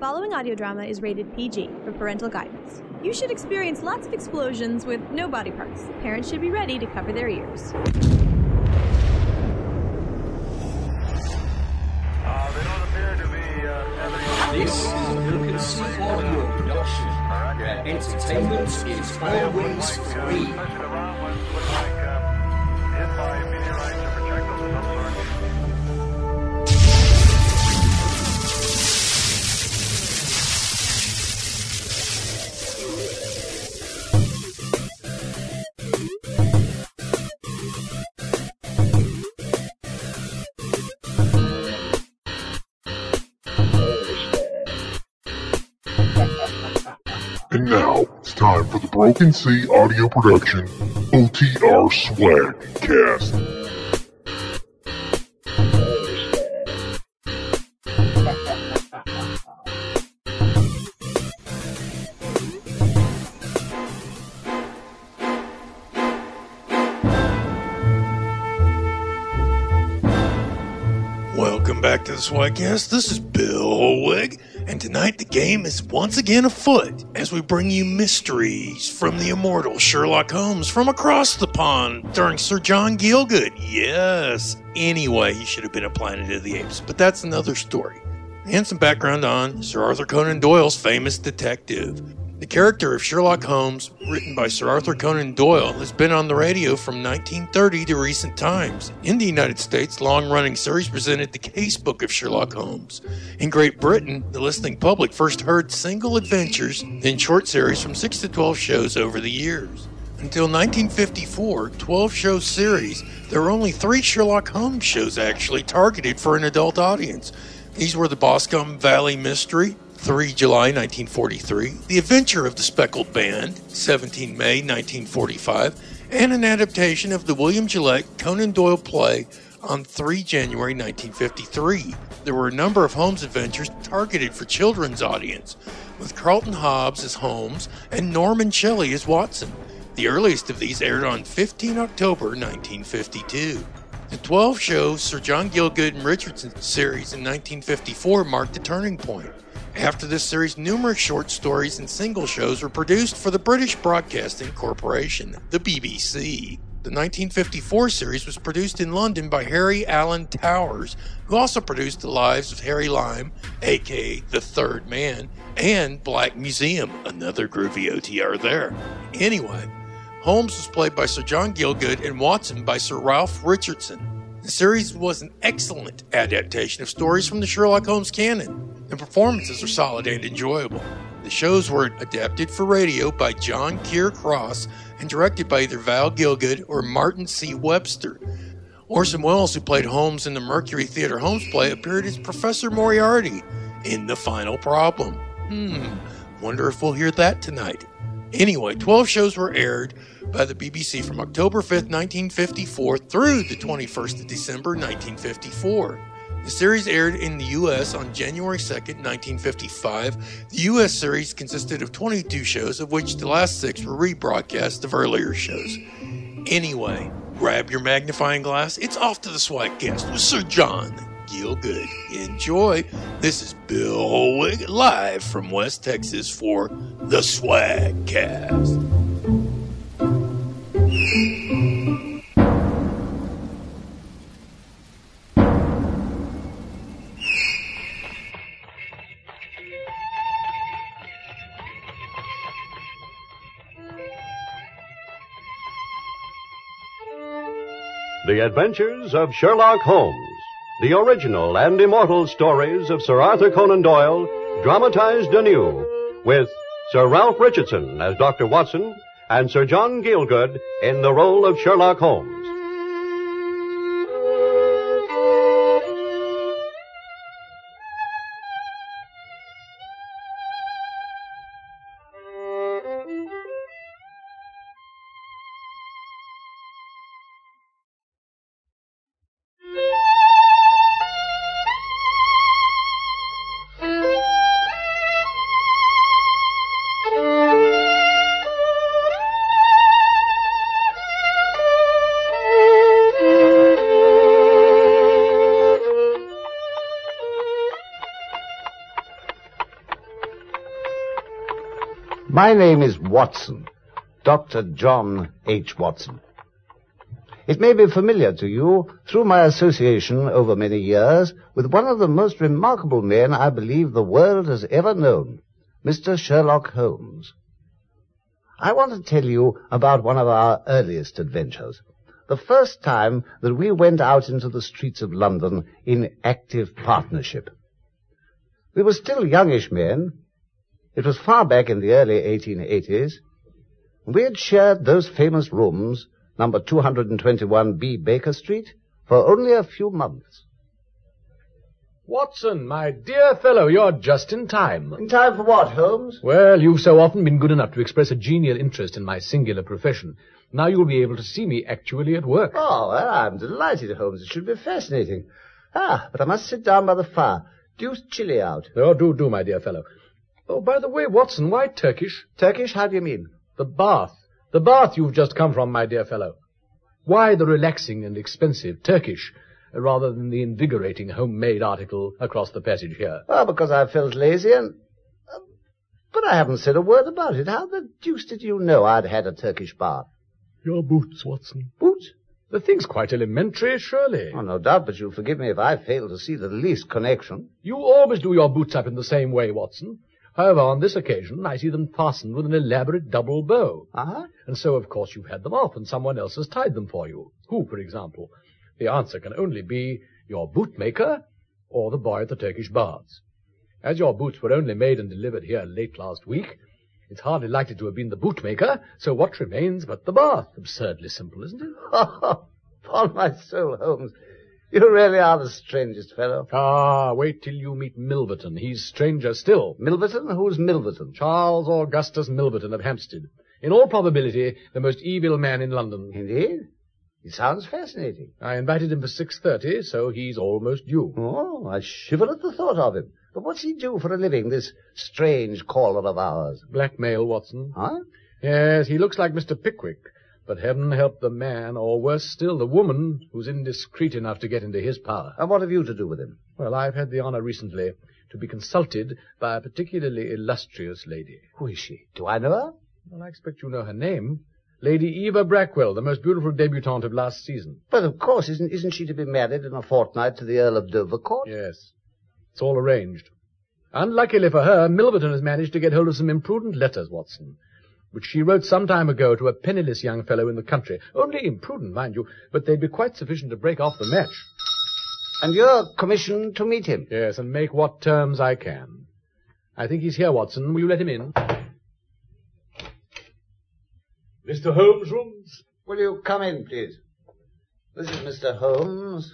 following audio drama is rated PG for parental guidance. You should experience lots of explosions with no body parts. Parents should be ready to cover their ears. This is a Milk Sea audio production where entertainment is always free. Time for the Broken Sea audio production OTR Swag Cast. Welcome back to the Swagcast. This is Bill Wig, and tonight the game is once again afoot as we bring you mysteries from the immortal Sherlock Holmes from across the pond during Sir John Gielgud. Yes. Anyway, he should have been a Planet of the Apes, but that's another story. And some background on Sir Arthur Conan Doyle's famous detective. The character of Sherlock Holmes, written by Sir Arthur Conan Doyle, has been on the radio from 1930 to recent times. In the United States, long running series presented the casebook of Sherlock Holmes. In Great Britain, the listening public first heard single adventures, then short series from 6 to 12 shows over the years. Until 1954, 12 show series, there were only three Sherlock Holmes shows actually targeted for an adult audience. These were the Boscombe Valley Mystery, 3 July 1943, The Adventure of the Speckled Band, 17 May 1945, and an adaptation of the William Gillette Conan Doyle play on 3 January 1953. There were a number of Holmes adventures targeted for children's audience, with Carlton Hobbs as Holmes and Norman Shelley as Watson. The earliest of these aired on 15 October 1952. The 12 show Sir John Gielgud and Richardson series in 1954 marked a turning point. After this series, numerous short stories and single shows were produced for the British Broadcasting Corporation, the BBC. The 1954 series was produced in London by Harry Alan Towers, who also produced The Lives of Harry Lime, aka The Third Man, and Black Museum, another groovy OTR there. Anyway, Holmes was played by Sir John Gielgud and Watson by Sir Ralph Richardson. The series was an excellent adaptation of stories from the Sherlock Holmes canon. The performances are solid and enjoyable. The shows were adapted for radio by John Keir Cross and directed by either Val Gielgud or Martin C. Webster. Orson Welles, who played Holmes in the Mercury Theater Holmes play, appeared as Professor Moriarty in The Final Problem. Hmm, wonder if we'll hear that tonight. Anyway, 12 shows were aired by the BBC from October 5th, 1954 through the 21st of December, 1954. The series aired in the US on January 2nd, 1955. The US series consisted of 22 shows, of which the last six were rebroadcasts of earlier shows. Anyway, grab your magnifying glass. It's off to the Swagcast with Sir John Gielgud. Enjoy. This is Bill Wig live from West Texas for the Swagcast. The Adventures of Sherlock Holmes. The original and immortal stories of Sir Arthur Conan Doyle, dramatized anew, with Sir Ralph Richardson as Dr. Watson and Sir John Gielgud in the role of Sherlock Holmes. My name is Watson, Dr. John H. Watson. It may be familiar to you through my association over many years with one of the most remarkable men I believe the world has ever known, Mr. Sherlock Holmes. I want to tell you about one of our earliest adventures. The first time that we went out into the streets of London in active partnership. We were still youngish men. It was far back in the early 1880s. We had shared those famous rooms, number 221B Baker Street, for only a few months. Watson, my dear fellow, you're just in time. In time for what, Holmes? Well, you've so often been good enough to express a genial interest in my singular profession. Now you'll be able to see me actually at work. Oh, well, I'm delighted, Holmes. It should be fascinating. Ah, but I must sit down by the fire. Deuced chilly out. Oh, do, do, my dear fellow. Oh, by the way, Watson, why Turkish? Turkish? How do you mean? The bath. The bath you've just come from, my dear fellow. Why the relaxing and expensive Turkish, rather than the invigorating homemade article across the passage here? Well, because I felt lazy and... uh, but I haven't said a word about it. How the deuce did you know I'd had a Turkish bath? Your boots, Watson. Boots? The thing's quite elementary, surely. Oh, no doubt, but you'll forgive me if I fail to see the least connection. You always do your boots up in the same way, Watson. However, on this occasion, I see them fastened with an elaborate double bow. Uh-huh. And so, of course, you've had them off, and someone else has tied them for you. Who, for example? The answer can only be your bootmaker or the boy at the Turkish baths. As your boots were only made and delivered here late last week, it's hardly likely to have been the bootmaker, so what remains but the bath? Absurdly simple, isn't it? Ha ha! Upon my soul, Holmes, you really are the strangest fellow. Ah, wait till you meet Milverton. He's stranger still. Milverton? Who's Milverton? Charles Augustus Milverton of Hampstead. In all probability, the most evil man in London. Indeed. It sounds fascinating. I invited him for 6.30, so he's almost due. Oh, I shiver at the thought of him. But what's he do for a living, this strange caller of ours? Blackmail, Watson. Huh? Yes, he looks like Mr. Pickwick. But heaven help the man, or worse still, the woman, who's indiscreet enough to get into his power. And what have you to do with him? Well, I've had the honor recently to be consulted by a particularly illustrious lady. Who is she? Do I know her? Well, I expect you know her name. Lady Eva Brackwell, the most beautiful debutante of last season. But of course, isn't isn't she to be married in a fortnight to the Earl of Dovercourt? Yes. It's all arranged. Unluckily for her, Milverton has managed to get hold of some imprudent letters, Watson, which she wrote some time ago to a penniless young fellow in the country. Only imprudent, mind you, but they'd be quite sufficient to break off the match. And you're commissioned to meet him? Yes, and make what terms I can. I think he's here, Watson. Will you let him in? Mr. Holmes' rooms? Will you come in, please? This is Mr. Holmes.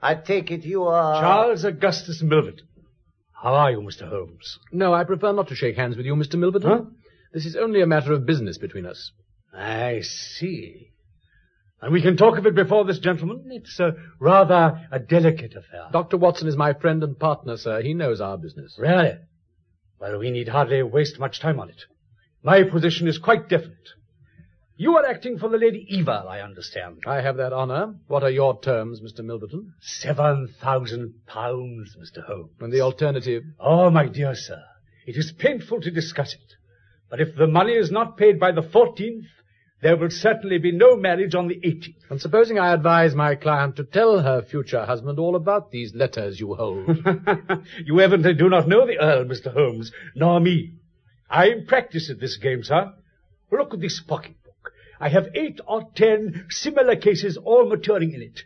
I take it you are... Charles Augustus Milverton. How are you, Mr. Holmes? No, I prefer not to shake hands with you, Mr. Milverton. Huh? This is only a matter of business between us. I see. And we can talk of it before this gentleman? It's uh, rather a delicate affair. Dr. Watson is my friend and partner, sir. He knows our business. Really? Well, we need hardly waste much time on it. My position is quite definite. You are acting for the Lady Eva, I understand. I have that honor. What are your terms, Mr. Milverton? Seven thousand pounds, Mr. Holmes. And the alternative? Oh, my dear sir, it is painful to discuss it. But if the money is not paid by the 14th, there will certainly be no marriage on the 18th. And supposing I advise my client to tell her future husband all about these letters you hold. you evidently do not know the Earl, Mr. Holmes, nor me. I am practiced at this game, sir. Look at this pocketbook. I have eight or ten similar cases all maturing in it.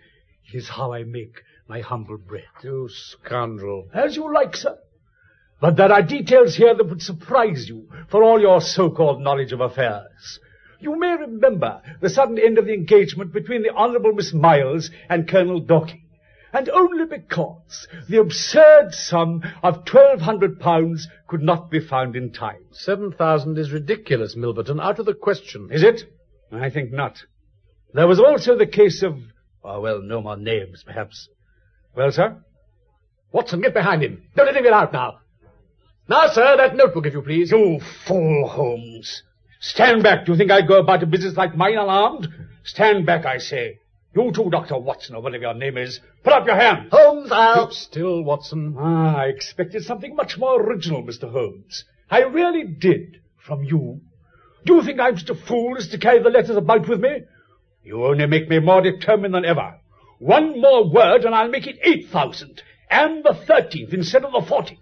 It is how I make my humble bread. you scoundrel. As you like, sir. But there are details here that would surprise you for all your so-called knowledge of affairs. You may remember the sudden end of the engagement between the Honourable Miss Miles and Colonel Dorking. And only because the absurd sum of twelve hundred pounds could not be found in time. Seven thousand is ridiculous, Milverton. Out of the question. Is it? I think not. There was also the case of, oh, well, no more names, perhaps. Well, sir? Watson, get behind him. Don't let him get out now. Now, sir, that notebook, if you please. You fool, Holmes. Stand back. Do you think I'd go about a business like mine unarmed? Stand back, I say. You too, Dr. Watson, or whatever your name is. Put up your hand. Holmes, I'll... Keep still, Watson. Ah, I expected something much more original, Mr. Holmes. I really did. From you? Do you think I'm such a fool as to carry the letters about with me? You only make me more determined than ever. One more word and I'll make it 8,000. And the 13th instead of the 14th.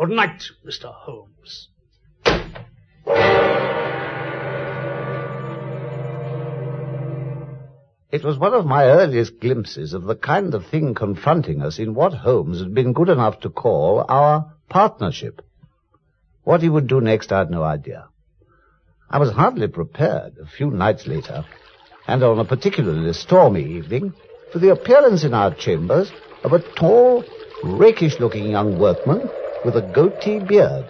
Good night, Mr. Holmes. It was one of my earliest glimpses of the kind of thing confronting us in what Holmes had been good enough to call our partnership. What he would do next, I had no idea. I was hardly prepared a few nights later, and on a particularly stormy evening, for the appearance in our chambers of a tall, rakish-looking young workman with a goatee beard.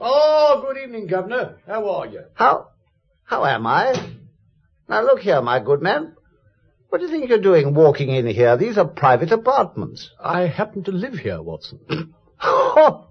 Oh, good evening, Governor. How are you? How, how am I? Now look here, my good man. What do you think you're doing walking in here? These are private apartments. I happen to live here, Watson. Oh!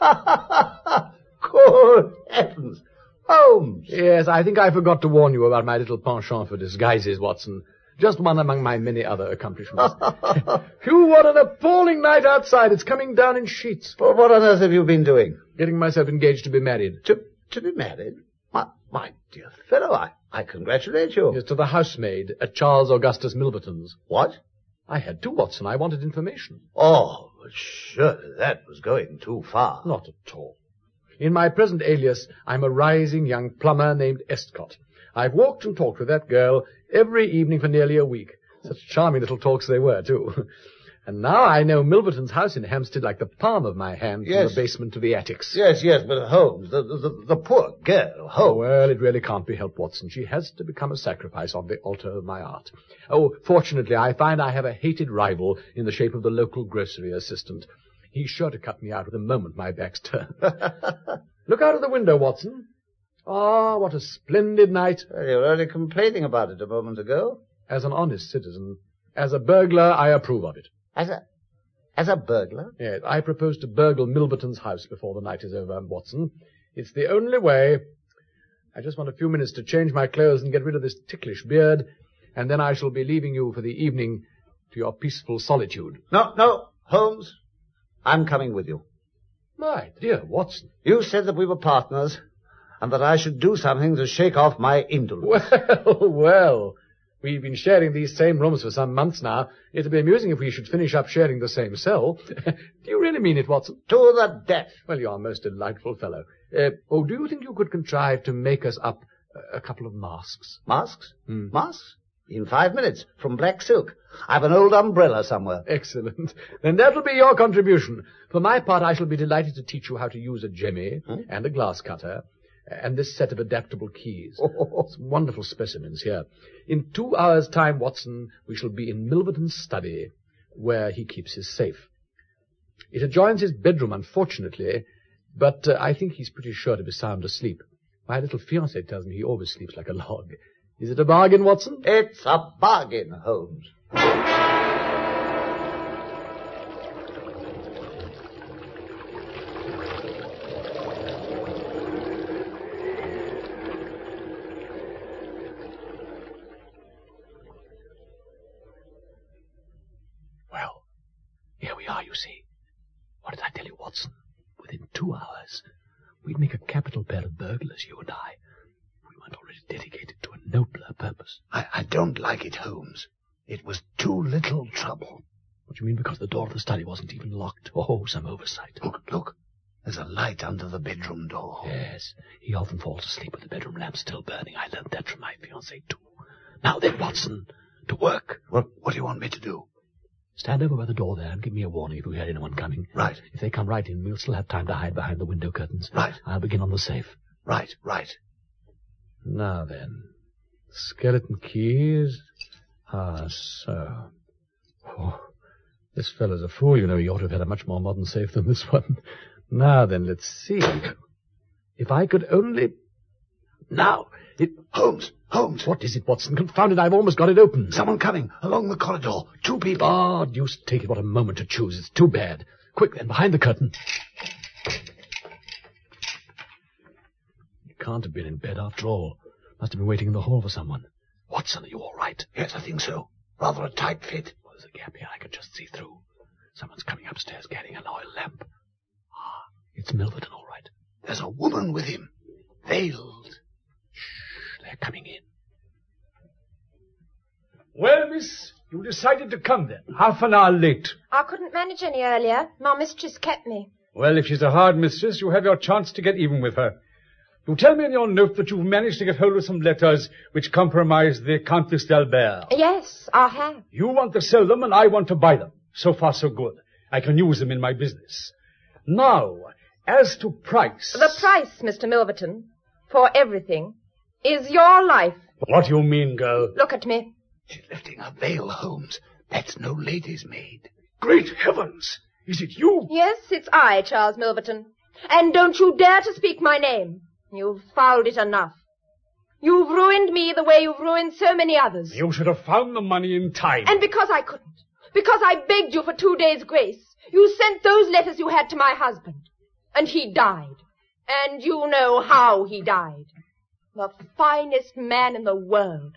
good heavens. Holmes. yes, I think I forgot to warn you about my little penchant for disguises, Watson. Just one among my many other accomplishments. Phew, what an appalling night outside. It's coming down in sheets. Well, what on earth have you been doing? Getting myself engaged to be married. To, to be married? My, my dear fellow, I, I congratulate you. Yes, to the housemaid at Charles Augustus Milverton's. What? I had to, Watson. I wanted information. Oh, but surely that was going too far. Not at all. In my present alias, I'm a rising young plumber named Escott. I've walked and talked with that girl every evening for nearly a week. Such charming little talks they were, too. And now I know Milverton's house in Hampstead like the palm of my hand from the basement to the attics. Yes, yes, but Holmes, the, the, the poor girl, Oh, Holmes. well, it really can't be helped, Watson. She has to become a sacrifice on the altar of my art. Oh, fortunately, I find I have a hated rival in the shape of the local grocery assistant. He's sure to cut me out the moment my back's turned. Look out of the window, Watson. Ah, what a splendid night. Well, you were only complaining about it a moment ago. As an honest citizen, as a burglar, I approve of it. As a, as a burglar? Yes, I propose to burgle Milverton's house before the night is over, Watson. It's the only way. I just want a few minutes to change my clothes and get rid of this ticklish beard, and then I shall be leaving you for the evening to your peaceful solitude. No, no, Holmes. I'm coming with you. My dear Watson. You said that we were partners, and that I should do something to shake off my indolence. Well, well. We've been sharing these same rooms for some months now. It'd be amusing if we should finish up sharing the same cell. do you really mean it, Watson? To the death. Well, you're a most delightful fellow. Uh, oh, do you think you could contrive to make us up a- a couple of masks? Masks? Hmm. Masks? In five minutes, from black silk. I've an old umbrella somewhere. Excellent. Then that'll be your contribution. For my part, I shall be delighted to teach you how to use a jemmy and a glass cutter and this set of adaptable keys. Some wonderful specimens here. In two hours' time, Watson, we shall be in Milverton's study, where he keeps his safe. It adjoins his bedroom, unfortunately, but uh, I think he's pretty sure to be sound asleep. My little fiancée tells me he always sleeps like a log. Is it a bargain, Watson? It's a bargain, Holmes. Well, here we are, you see. What did I tell you, Watson? Within two hours, we'd make a capital pair of burglars, you and I. We weren't already dedicated to a nobler purpose. I, I don't like it, Holmes. It was too little trouble. What do you mean because the door of the study wasn't even locked? Oh, some oversight. Look, look. There's a light under the bedroom door. Yes, he often falls asleep with the bedroom lamp still burning. I learned that from my fiancée, too. Now then, Watson, to work. Well, what do you want me to do? Stand over by the door there and give me a warning if you hear anyone coming. Right. If they come right in, we'll still have time to hide behind the window curtains. Right. I'll begin on the safe. Right, right. Now then, skeleton keys. Ah, so. Oh, this fellow's a fool, you know. He ought to have had a much more modern safe than this one. Now then, let's see. If I could only. Now, it. Holmes, Holmes. What is it, Watson? Confound it, I've almost got it open. Someone coming along the corridor. Two people. Ah, deuce take it, what a moment to choose. It's too bad. Quick then, behind the curtain. He can't have been in bed after all. Must have been waiting in the hall for someone. Watson, are you all right? Yes, I think so. Rather a tight fit. Well, there's a gap here I can just see through. Someone's coming upstairs carrying an oil lamp. Ah, it's Milverton, all right. There's a woman with him. Veiled. Shh, they're coming in. Well, miss, you decided to come then, half an hour late. I couldn't manage any earlier. My mistress kept me. Well, if she's a hard mistress, you have your chance to get even with her. You tell me in your note that you've managed to get hold of some letters which compromise the Countess d'Albert. Yes, I have. You want to sell them and I want to buy them. So far, so good. I can use them in my business. Now, as to price. The price, Mr. Milverton, for everything, is your life. What do you mean, girl? Look at me. She's lifting her veil, Holmes. That's no lady's maid. Great heavens! Is it you? Yes, it's I, Charles Milverton. And don't you dare to speak my name. You've fouled it enough. You've ruined me the way you've ruined so many others. You should have found the money in time. And because I couldn't, because I begged you for two days' grace, you sent those letters you had to my husband. And he died. And you know how he died. The finest man in the world.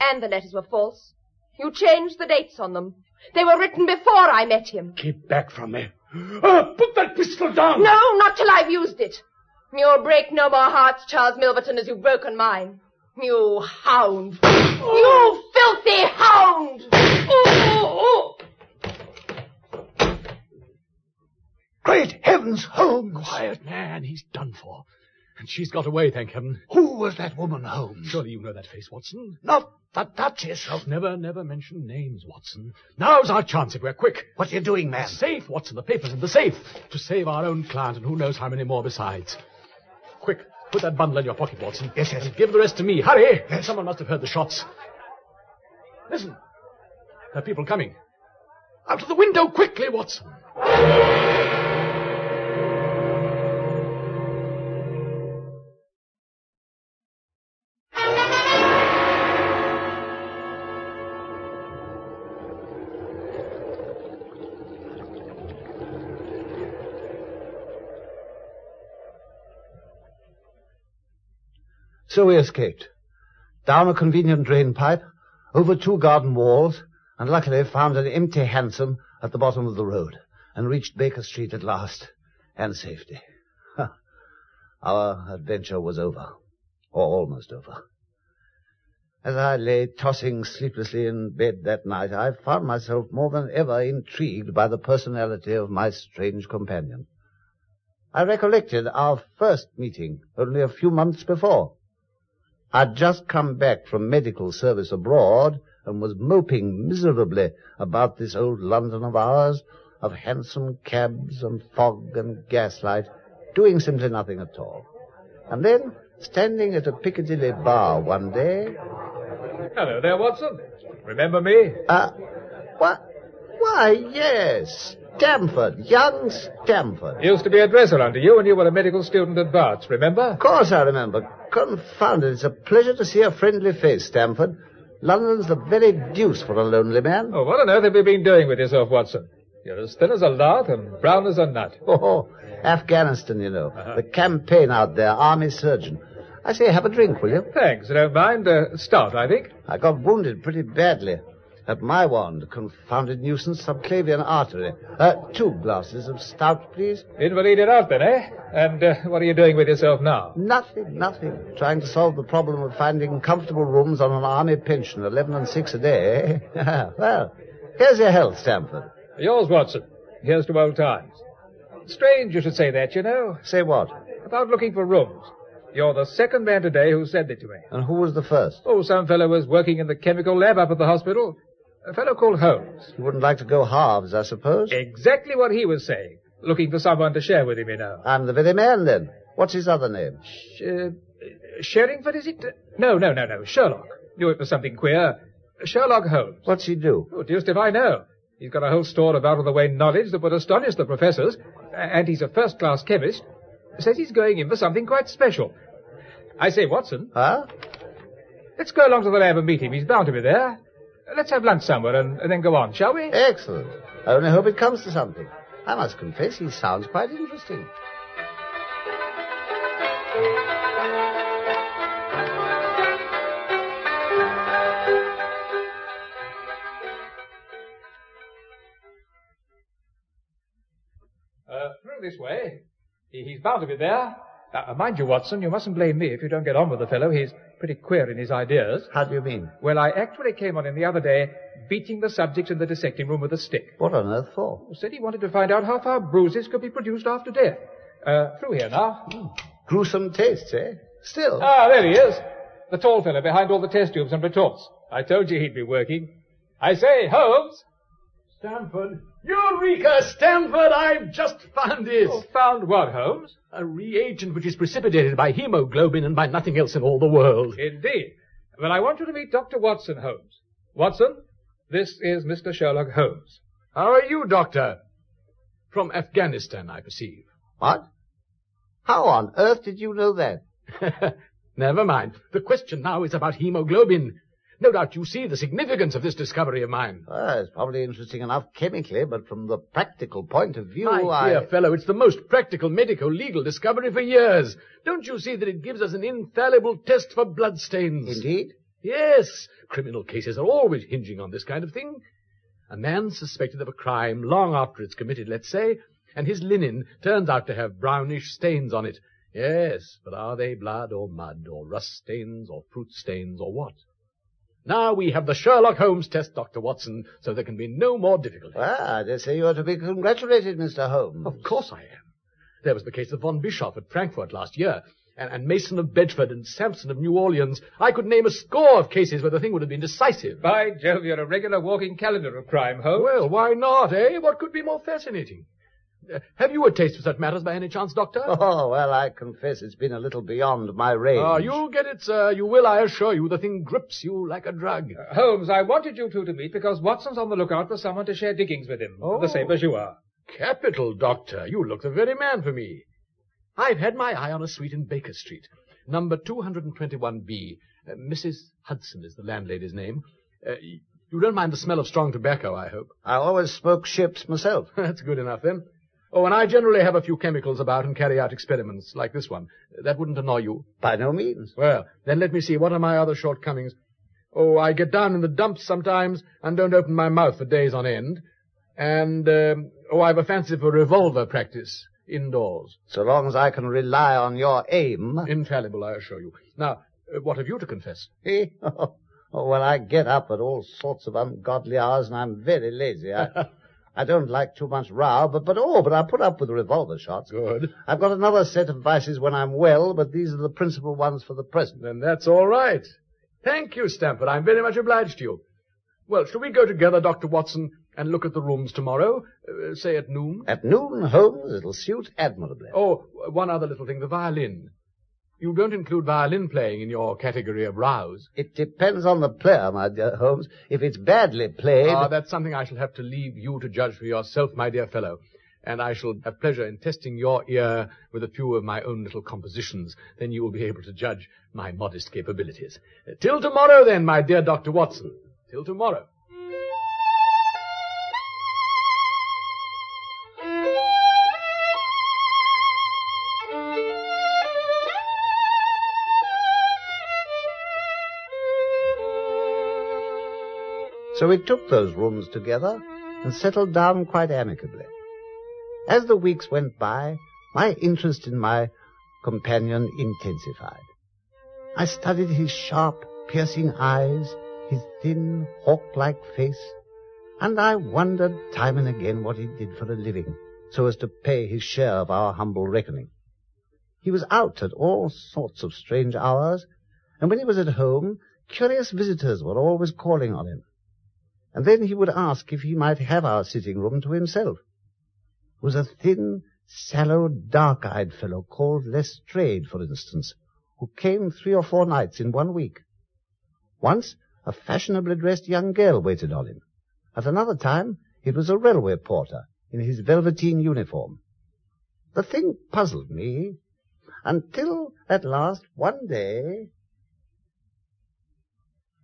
And the letters were false. You changed the dates on them. They were written before I met him. Keep back from me. Ah, put that pistol down! No, not till I've used it. You'll break no more hearts, Charles Milverton, as you've broken mine. You hound. You filthy hound! Ooh, ooh. Great heavens, Holmes! Quiet, man. He's done for. And she's got away, thank heaven. Who was that woman, Holmes? Surely you know that face, Watson. Not the Duchess of... Never, never mention names, Watson. Now's our chance if we're quick. What are you doing, man? Safe, Watson. The papers in the safe. To save our own client and who knows how many more besides. Quick, put that bundle in your pocket, Watson. Yes, yes. And give the rest to me. Hurry! Yes. Someone must have heard the shots. Listen. There are people coming. Out of the window, quickly, Watson. So we escaped. Down a convenient drain pipe, over two garden walls, and luckily found an empty hansom at the bottom of the road, and reached Baker Street at last, and safety. Our adventure was over, or almost over. As I lay tossing sleeplessly in bed that night, I found myself more than ever intrigued by the personality of my strange companion. I recollected our first meeting only a few months before. I'd just come back from medical service abroad and was moping miserably about this old London of ours, of hansom cabs and fog and gaslight, doing simply nothing at all. And then, standing at a Piccadilly bar one day, Hello there, Watson. Remember me? uh, what? Why, yes, Stamford, young Stamford. Used to be a dresser under you when you were a medical student at Barts, remember? Of course I remember. Confound it, it's a pleasure to see a friendly face, Stamford. London's the very deuce for a lonely man. Oh, what on earth have you been doing with yourself, Watson? You're as thin as a lath and brown as a nut. Oh, Afghanistan, you know. The campaign out there, army surgeon. I say, have a drink, will you? Thanks, I don't mind. Uh, stout, I think. I got wounded pretty badly. At Maiwand, confounded nuisance, subclavian artery. Uh, two glasses of stout, please. Invalided out then, eh? And uh, what are you doing with yourself now? Nothing, nothing. Trying to solve the problem of finding comfortable rooms on an army pension, eleven and six a day. eh? well, here's your health, Stamford. Yours, Watson. Here's to old times. Strange you should say that, you know, Say what? about looking for rooms. You're the second man today who said it to me. And who was the first? Oh, some fellow was working in the chemical lab up at the hospital. A fellow called Holmes. You wouldn't like to go halves, I suppose? Exactly what he was saying. Looking for someone to share with him, you know. I'm the very man, then. What's his other name? Sh- uh, Sherringford, is it? No, no, no, no. Sherlock. Knew it was something queer. Sherlock Holmes. What's he do? Oh, deuced if I know. He's got a whole store of out-of-the-way knowledge that would astonish the professors, and he's a first-class chemist. Says he's going in for something quite special. I say, Watson, Huh? let's go along to the lab and meet him. He's bound to be there. Let's have lunch somewhere and, and then go on, shall we? Excellent. I only hope it comes to something. I must confess, he sounds quite interesting. Uh, through this way. He's bound to be there. Uh, mind you, Watson, you mustn't blame me if you don't get on with the fellow. He's pretty queer in his ideas. How do you mean? Well, I actually came on him the other day beating the subject in the dissecting room with a stick. What on earth for? Said he wanted to find out how far bruises could be produced after death. Uh, through here now. Gruesome tastes, eh? Still. Ah, there he is. The tall fellow behind all the test tubes and retorts. I told you he'd be working. I say, Holmes. Stamford. Eureka, Stamford! I've just found it. Oh, found what, Holmes? A reagent which is precipitated by hemoglobin and by nothing else in all the world. Indeed. Well, I want you to meet Dr. Watson Holmes. Watson, this is Mr. Sherlock Holmes. How are you, Doctor? From Afghanistan, I perceive. What? How on earth did you know that? Never mind. The question now is about hemoglobin. No doubt you see the significance of this discovery of mine. Well, it's probably interesting enough chemically, but from the practical point of view, My I... dear fellow, it's the most practical medico-legal discovery for years. Don't you see that it gives us an infallible test for bloodstains? Indeed? Yes. Criminal cases are always hinging on this kind of thing. A man suspected of a crime long after it's committed, let's say, and his linen turns out to have brownish stains on it. Yes, but are they blood or mud or rust stains or fruit stains or what? Now we have the Sherlock Holmes test, Dr. Watson, so there can be no more difficulty. Ah, I dare say you are to be congratulated, Mr. Holmes. Of course I am. There was the case of von Bischoff at Frankfurt last year, and, and Mason of Bedford and Sampson of New Orleans. I could name a score of cases where the thing would have been decisive. By Jove, you're a regular walking calendar of crime, Holmes. Well, why not, eh? What could be more fascinating? Uh, have you a taste for such matters by any chance, Doctor? Oh, well, I confess it's been a little beyond my range. Ah, you'll get it, sir. You will, I assure you. The thing grips you like a drug. Uh, Holmes, I wanted you two to meet because Watson's on the lookout for someone to share diggings with him. Oh. The same as you are. Capital, Doctor. You look the very man for me. I've had my eye on a suite in Baker Street, number 221B. Uh, Mrs. Hudson is the landlady's name. Uh, you don't mind the smell of strong tobacco, I hope. I always smoke ships myself. That's good enough, then. Oh, and I generally have a few chemicals about and carry out experiments, like this one. That wouldn't annoy you. By no means. Well, then let me see. What are my other shortcomings? Oh, I get down in the dumps sometimes and don't open my mouth for days on end. And, um, oh, I've a fancy for revolver practice indoors. So long as I can rely on your aim. Infallible, I assure you. Now, uh, what have you to confess? Eh? Oh, well, I get up at all sorts of ungodly hours and I'm very lazy. I, I don't like too much row, but, but, oh, but I'll put up with revolver shots. Good. I've got another set of vices when I'm well, but these are the principal ones for the present. Then that's all right. Thank you, Stamford. I'm very much obliged to you. Well, shall we go together, Dr. Watson, and look at the rooms tomorrow? Uh, say at noon? At noon, Holmes, it'll suit admirably. Oh, one other little thing, the violin. You don't include violin playing in your category of rows. It depends on the player, my dear Holmes. If it's badly played... Ah, that's something I shall have to leave you to judge for yourself, my dear fellow. And I shall have pleasure in testing your ear with a few of my own little compositions. Then you will be able to judge my modest capabilities. Till tomorrow, then, my dear Dr. Watson. Till tomorrow. So we took those rooms together and settled down quite amicably. As the weeks went by, my interest in my companion intensified. I studied his sharp, piercing eyes, his thin, hawk-like face, and I wondered time and again what he did for a living, so as to pay his share of our humble reckoning. He was out at all sorts of strange hours, and when he was at home, curious visitors were always calling on him. And then he would ask if he might have our sitting room to himself. It was a thin, sallow, dark-eyed fellow called Lestrade, for instance, who came three or four nights in one week. Once, a fashionably dressed young girl waited on him. At another time, it was a railway porter in his velveteen uniform. The thing puzzled me until, at last, one day,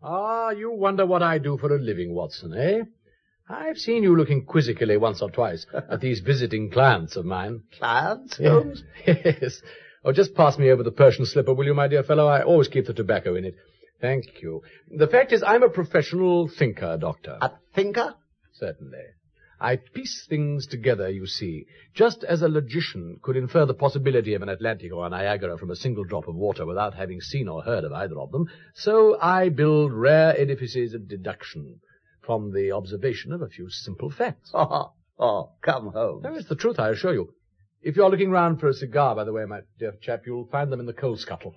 Ah, you wonder what I do for a living, Watson, eh? I've seen you looking quizzically once or twice at these visiting clients of mine. clients, Holmes? Yes. Oh, just pass me over the Persian slipper, will you, my dear fellow? I always keep the tobacco in it. Thank you. The fact is, I'm a professional thinker, Doctor. A thinker? Certainly. I piece things together, you see, just as a logician could infer the possibility of an Atlantic or a Niagara from a single drop of water without having seen or heard of either of them, so I build rare edifices of deduction from the observation of a few simple facts. Oh, oh, come home. No, it's the truth, I assure you. If you're looking round for a cigar, by the way, my dear chap, you'll find them in the coal scuttle.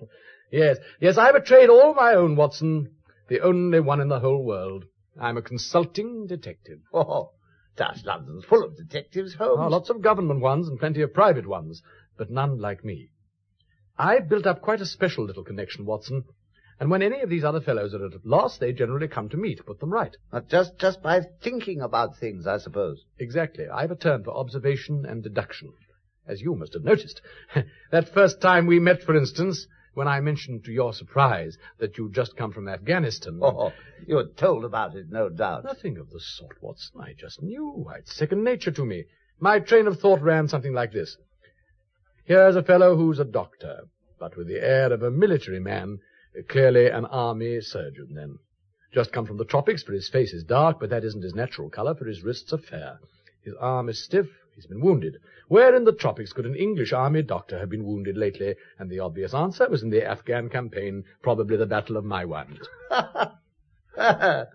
Yes, yes, I've a trade all my own, Watson. The only one in the whole world. I'm a consulting detective. Oh, Dash London's full of detectives, Holmes. Oh, lots of government ones and plenty of private ones, but none like me. I've built up quite a special little connection, Watson, and when any of these other fellows are at a loss, they generally come to me to put them right. Not just, just by thinking about things, I suppose. Exactly. I've a turn for observation and deduction, as you must have noticed. that first time we met, for instance, when I mentioned to your surprise that you'd just come from Afghanistan. Oh, you were told about it, no doubt. Nothing of the sort, Watson. I just knew. It's second nature to me. My train of thought ran something like this. Here's a fellow who's a doctor, but with the air of a military man, clearly an army surgeon, then. Just come from the tropics, for his face is dark, but that isn't his natural color, for his wrists are fair. His arm is stiff, he's been wounded. Where in the tropics could an English army doctor have been wounded lately? And the obvious answer was in the Afghan campaign, probably the Battle of Maiwand.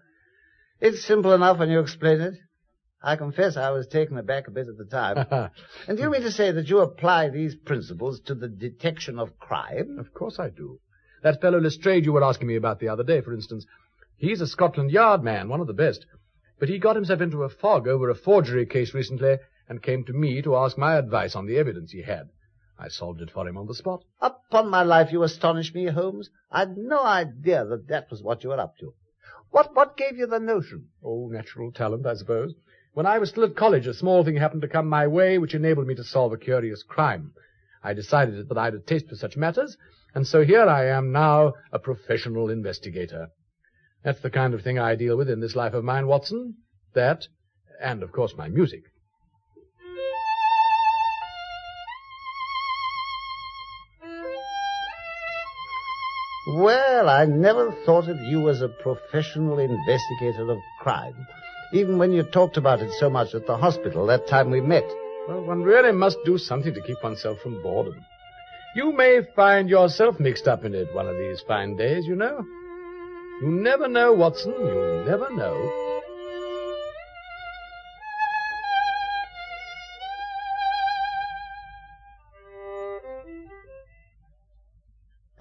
it's simple enough when you explain it. I confess I was taken aback a bit at the time. and do you mean to say that you apply these principles to the detection of crime? Of course I do. That fellow Lestrade you were asking me about the other day, for instance, he's a Scotland Yard man, one of the best. But he got himself into a fog over a forgery case recently and came to me to ask my advice on the evidence he had. I solved it for him on the spot. Upon my life, you astonish me, Holmes. I'd no idea that that was what you were up to. What, what gave you the notion? Oh, natural talent, I suppose. When I was still at college, a small thing happened to come my way which enabled me to solve a curious crime. I decided that I had a taste for such matters, and so here I am now, a professional investigator. That's the kind of thing I deal with in this life of mine, Watson. That, and of course my music. Well, I never thought of you as a professional investigator of crime, even when you talked about it so much at the hospital that time we met. Well, one really must do something to keep oneself from boredom. You may find yourself mixed up in it one of these fine days, you know. You never know, Watson, you never know.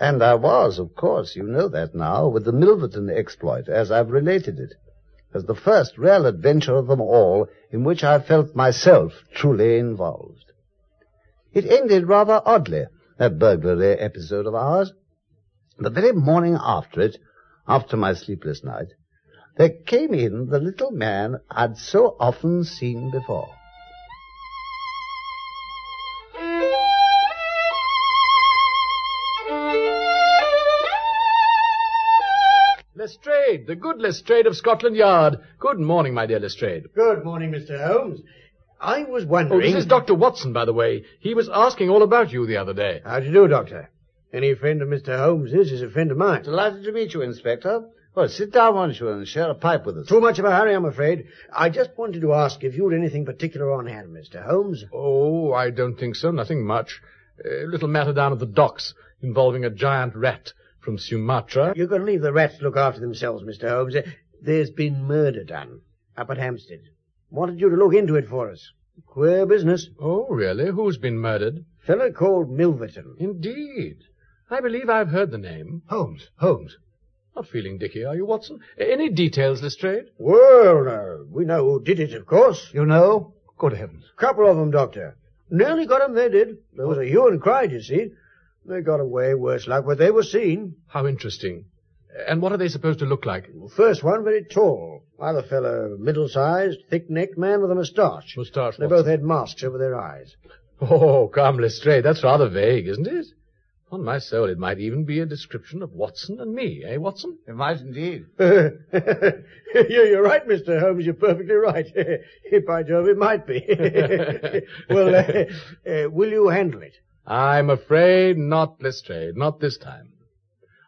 And I was, of course, you know that now, with the Milverton exploit, as I've related it, as the first real adventure of them all in which I felt myself truly involved. It ended rather oddly, that burglary episode of ours. The very morning after it, after my sleepless night, there came in the little man I'd so often seen before. Lestrade, the good Lestrade of Scotland Yard. Good morning, my dear Lestrade. Good morning, Mr. Holmes. I was wondering... Oh, this is Dr. Watson, by the way. He was asking all about you the other day. How do you do, Doctor? Any friend of Mr. Holmes's is a friend of mine. Delighted to meet you, Inspector. Well, sit down, won't you, and share a pipe with us. Too much of a hurry, I'm afraid. I just wanted to ask if you'd anything particular on hand, Mr. Holmes. Oh, I don't think so. Nothing much. A little matter down at the docks involving a giant rat from Sumatra. You can leave the rats to look after themselves, Mr. Holmes. There's been murder done up at Hampstead. Wanted you to look into it for us. Queer business. Oh, really? Who's been murdered? Fellow called Milverton. Indeed. I believe I've heard the name. Holmes, Holmes. Not feeling dicky, are you, Watson? Any details, Lestrade? Well, uh, we know who did it, of course. You know? Good heavens. Couple of them, Doctor. Nearly got 'em, they did. There was a hue and cry, you see. They got away worse luck, but they were seen. How interesting. And what are they supposed to look like? First one, very tall. Other fellow, middle-sized, thick-necked man with a moustache. Moustache, They both had masks over their eyes. Oh, come, Lestrade, that's rather vague, isn't it? On my soul, it might even be a description of Watson and me, eh, Watson? It might indeed. You're right, Mr. Holmes. You're perfectly right. By Jove, it might be. well, uh, uh, will you handle it? I'm afraid not, Lestrade, not this time.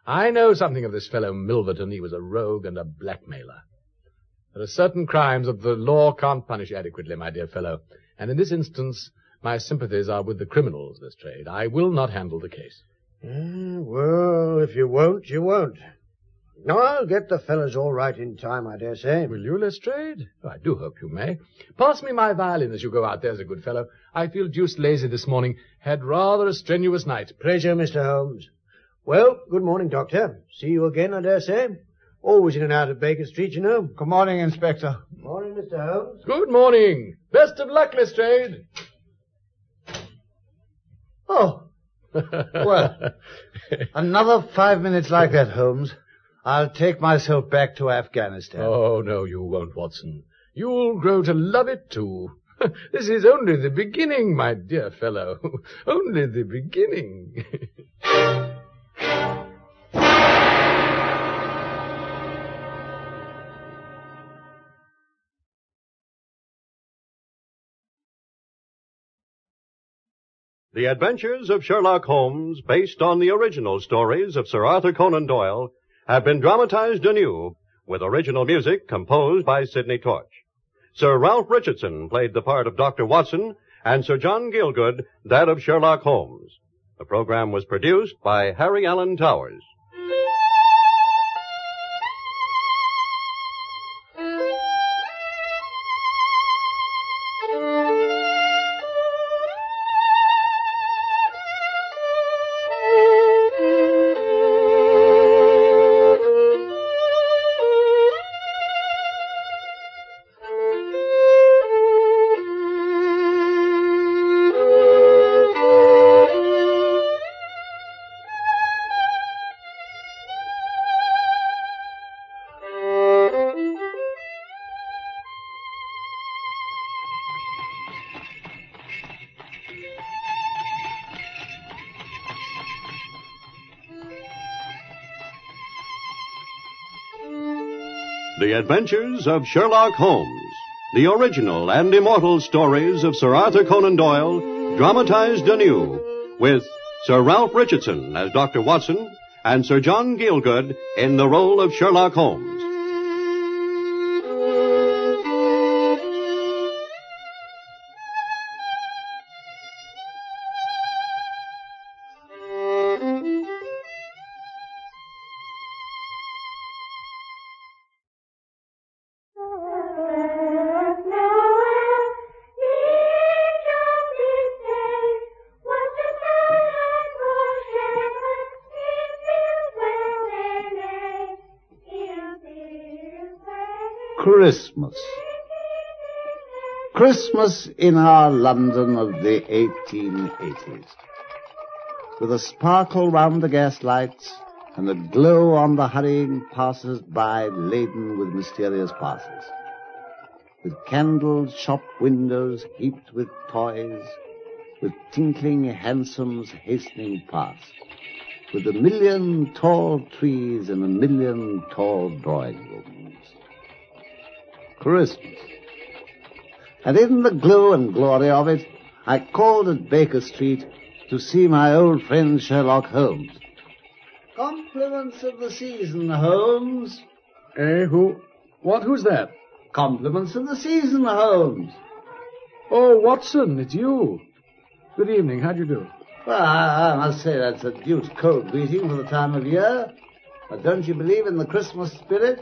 I know something of this fellow Milverton. He was a rogue and a blackmailer. There are certain crimes that the law can't punish adequately, my dear fellow. And in this instance, my sympathies are with the criminals, Lestrade. I will not handle the case. Uh, well, if you won't, you won't. I'll get the fellows all right in time, I dare say. Will you, Lestrade? Oh, I do hope you may. Pass me my violin as you go out, there's a good fellow. I feel deuced lazy this morning. Had rather a strenuous night. Pleasure, Mr. Holmes. Well, good morning, Doctor. See you again, I dare say. Always in and out of Baker Street, you know. Good morning, Inspector. Morning, Mr. Holmes. Good morning. Best of luck, Lestrade. Oh. well, another five minutes like that, Holmes. I'll take myself back to Afghanistan. Oh, no, you won't, Watson. You'll grow to love it, too. this is only the beginning, my dear fellow. only the beginning. The Adventures of Sherlock Holmes, based on the original stories of Sir Arthur Conan Doyle, have been dramatized anew with original music composed by Sidney Torch. Sir Ralph Richardson played the part of Dr. Watson and Sir John Gielgud that of Sherlock Holmes. The program was produced by Harry Alan Towers. Adventures of Sherlock Holmes. The original and immortal stories of Sir Arthur Conan Doyle, dramatized anew, with Sir Ralph Richardson as Dr. Watson and Sir John Gielgud in the role of Sherlock Holmes. Christmas. Christmas in our London of the 1880s. With a sparkle round the gas lights and a glow on the hurrying passers-by laden with mysterious parcels. With candled shop windows heaped with toys, with tinkling hansoms hastening past, with a million tall trees and a million tall drawing rooms. Christmas. And in the glow and glory of it, I called at Baker Street to see my old friend Sherlock Holmes. Compliments of the season, Holmes. Eh, who? What? Who's that? Compliments of the season, Holmes. Oh, Watson, it's you. Good evening. How'd you do? Well, I, I must say that's a deuced cold greeting for the time of year. But don't you believe in the Christmas spirit?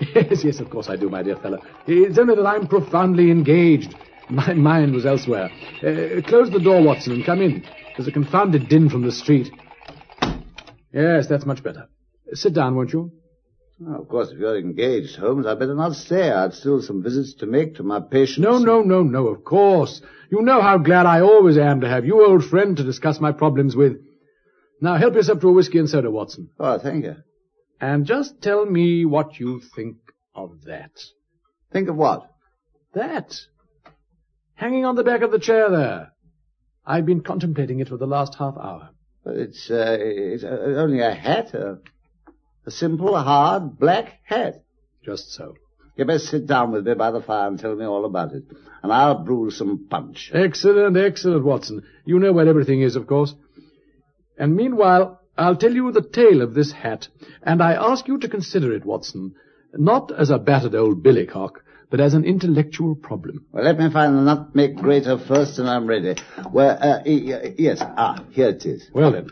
Yes, yes, of course I do, my dear fellow. It's only that I'm profoundly engaged. My mind was elsewhere. Uh, close the door, Watson, and come in. There's a confounded din from the street. Yes, that's much better. Sit down, won't you? Of course, if you're engaged, Holmes, I'd better not stay. I've still some visits to make to my patients. No, no, no, no, of course. You know how glad I always am to have you, old friend, to discuss my problems with. Now, help yourself to a whiskey and soda, Watson. Oh, thank you. And just tell me what you think of that. Think of what? That. Hanging on the back of the chair there. I've been contemplating it for the last half hour. But it's, uh, it's uh, only a hat, a, a simple, hard, black hat. Just so. You best sit down with me by the fire and tell me all about it. And I'll brew some punch. Excellent, excellent, Watson. You know where everything is, of course. And meanwhile, I'll tell you the tale of this hat, and I ask you to consider it, Watson. Not as a battered old billycock, but as an intellectual problem. Well, let me find the nutmeg grater first, and I'm ready. Well, uh, yes, ah, here it is. Well then,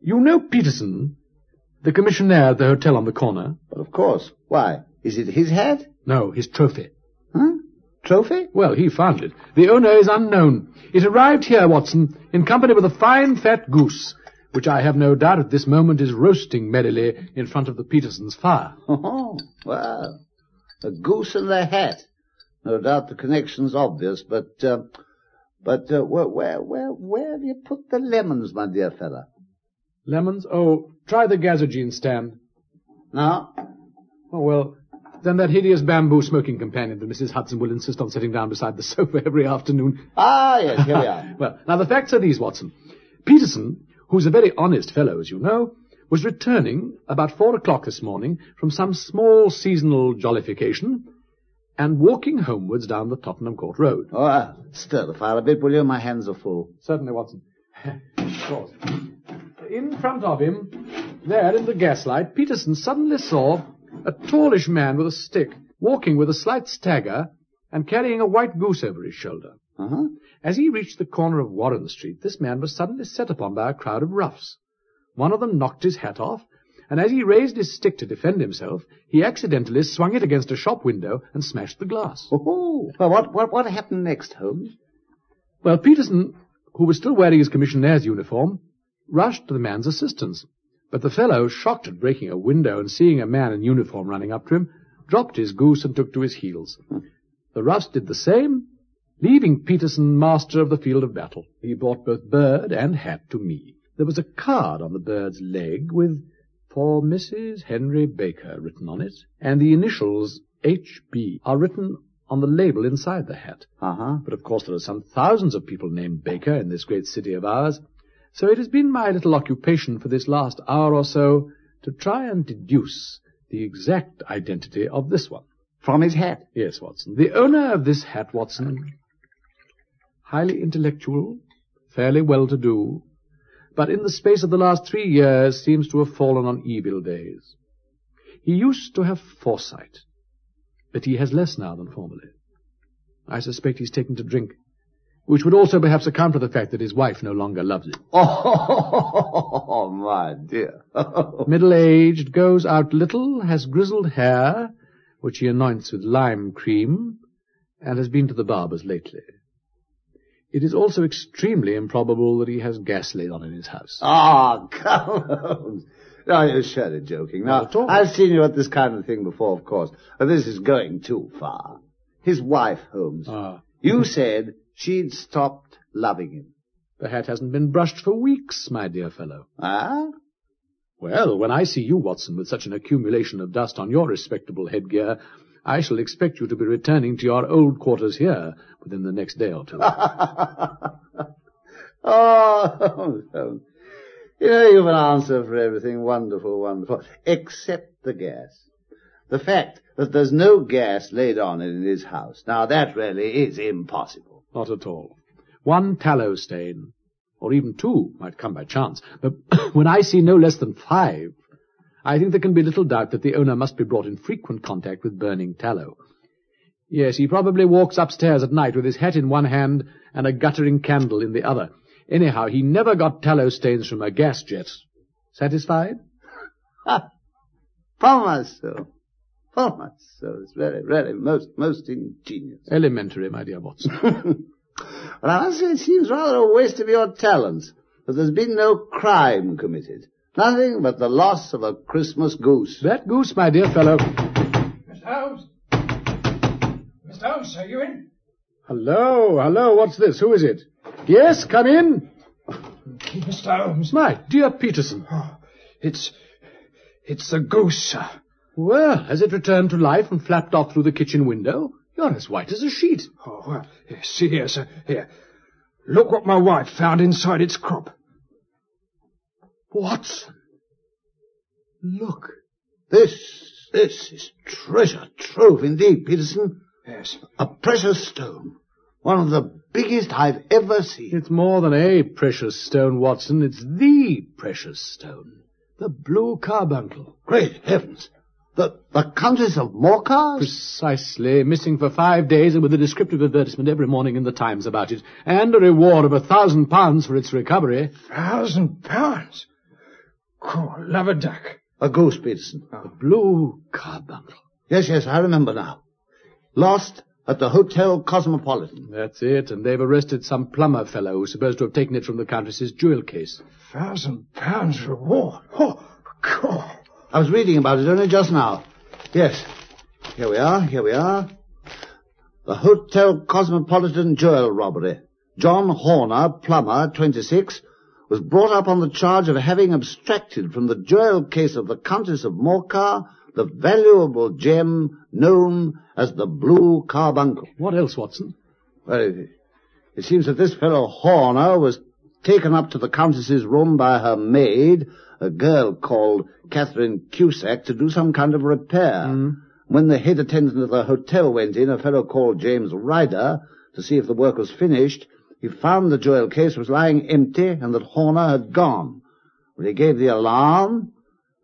you know Peterson, the commissionaire at the hotel on the corner? Of course. Why? Is it his hat? No, his trophy. Huh? Trophy? Well, he found it. The owner is unknown. It arrived here, Watson, in company with a fine fat goose, which I have no doubt at this moment is roasting merrily in front of the Petersons' fire. Oh, well, a goose and the hat. No doubt the connection's obvious, but, uh, but, uh, where, where, where, where have you put the lemons, my dear fella? Lemons? Oh, try the gazogene stand. No? Oh, well, then that hideous bamboo smoking companion that Mrs. Hudson will insist on sitting down beside the sofa every afternoon. Ah, yes, here we are. well, now the facts are these, Watson. Peterson, who's a very honest fellow, as you know, was returning about four o'clock this morning from some small seasonal jollification and walking homewards down the Tottenham Court Road. Oh, uh, stir the fire a bit, will you? My hands are full. Certainly, Watson. of course. In front of him, there in the gaslight, Peterson suddenly saw a tallish man with a stick, walking with a slight stagger and carrying a white goose over his shoulder. Uh-huh. As he reached the corner of Warren Street, this man was suddenly set upon by a crowd of roughs. One of them knocked his hat off, and as he raised his stick to defend himself, he accidentally swung it against a shop window and smashed the glass. Oh, well, what, what, what happened next, Holmes? Well, Peterson, who was still wearing his commissionaire's uniform, rushed to the man's assistance. But the fellow, shocked at breaking a window and seeing a man in uniform running up to him, dropped his goose and took to his heels. Hmm. The roughs did the same, leaving Peterson master of the field of battle. He brought both bird and hat to me. There was a card on the bird's leg with for Mrs. Henry Baker written on it, and the initials H.B. are written on the label inside the hat. Uh-huh. But of course there are some thousands of people named Baker in this great city of ours, so it has been my little occupation for this last hour or so to try and deduce the exact identity of this one. From his hat? Yes, Watson. The owner of this hat, Watson, highly intellectual, fairly well-to-do, but in the space of the last three years seems to have fallen on evil days. He used to have foresight, but he has less now than formerly. I suspect he's taken to drink, which would also perhaps account for the fact that his wife no longer loves him. Oh, my dear. Middle-aged, goes out little, has grizzled hair, which he anoints with lime cream, and has been to the barber's lately. It is also extremely improbable that he has gas laid on in his house. Ah, come on. No, you're surely joking. Now, Not at all. I've seen you at this kind of thing before, of course, but this is going too far. His wife, Holmes. Ah, You said she'd stopped loving him. the hat hasn't been brushed for weeks, my dear fellow. Ah? Well, when I see you, Watson, with such an accumulation of dust on your respectable headgear, I shall expect you to be returning to your old quarters here within the next day or two. oh. You know, you've an answer for everything. Wonderful, wonderful. Except the gas. The fact that there's no gas laid on in his house. Now, that really is impossible. Not at all. One tallow stain, or even two, might come by chance. But when I see no less than five, I think there can be little doubt that the owner must be brought in frequent contact with burning tallow. Yes, he probably walks upstairs at night with his hat in one hand and a guttering candle in the other. Anyhow, he never got tallow stains from a gas jet. Satisfied? Upon my soul. Upon my soul. It's really, really most, most ingenious. Elementary, my dear Watson. But I must say it seems rather a waste of your talents, that there's been no crime committed. Nothing but the loss of a Christmas goose. that goose, my dear fellow. Mr. Holmes? Holmes, are you in? Hello, hello, what's this? Who is it? Yes, come in. Mr. Holmes. My dear Peterson. Oh, it's. It's the goose, sir. Well, has it returned to life and flapped off through the kitchen window? You're as white as a sheet. Oh, well, here, see here, sir. Here. Look what my wife found inside its crop. Watson. Look. This, this is treasure trove indeed, Peterson. Yes. A precious stone. One of the biggest I've ever seen. It's more than a precious stone, Watson. It's the precious stone. The blue carbuncle. Great heavens. The, the Countess of Morcar? Precisely. Missing for five days and with a descriptive advertisement every morning in the Times about it. And a reward of a thousand pounds for its recovery. Thousand pounds? Oh, love a duck. A goose, Peterson. Oh. The blue carbuncle. Yes, yes, I remember now. Lost at the Hotel Cosmopolitan. That's it, and they've arrested some plumber fellow who's supposed to have taken it from the Countess's jewel case. Thousand pounds reward. Oh, God. I was reading about it only just now. Yes. Here we are, here we are. The Hotel Cosmopolitan jewel robbery. John Horner, plumber, 26, was brought up on the charge of having abstracted from the jewel case of the Countess of Morcar the valuable gem known as the Blue Carbuncle. What else, Watson? Well, it, it seems that this fellow Horner was taken up to the Countess's room by her maid, a girl called Catherine Cusack, to do some kind of repair. Mm. When the head attendant of the hotel went in, a fellow called James Ryder, to see if the work was finished, he found the jewel case was lying empty and that Horner had gone. Well, he gave the alarm,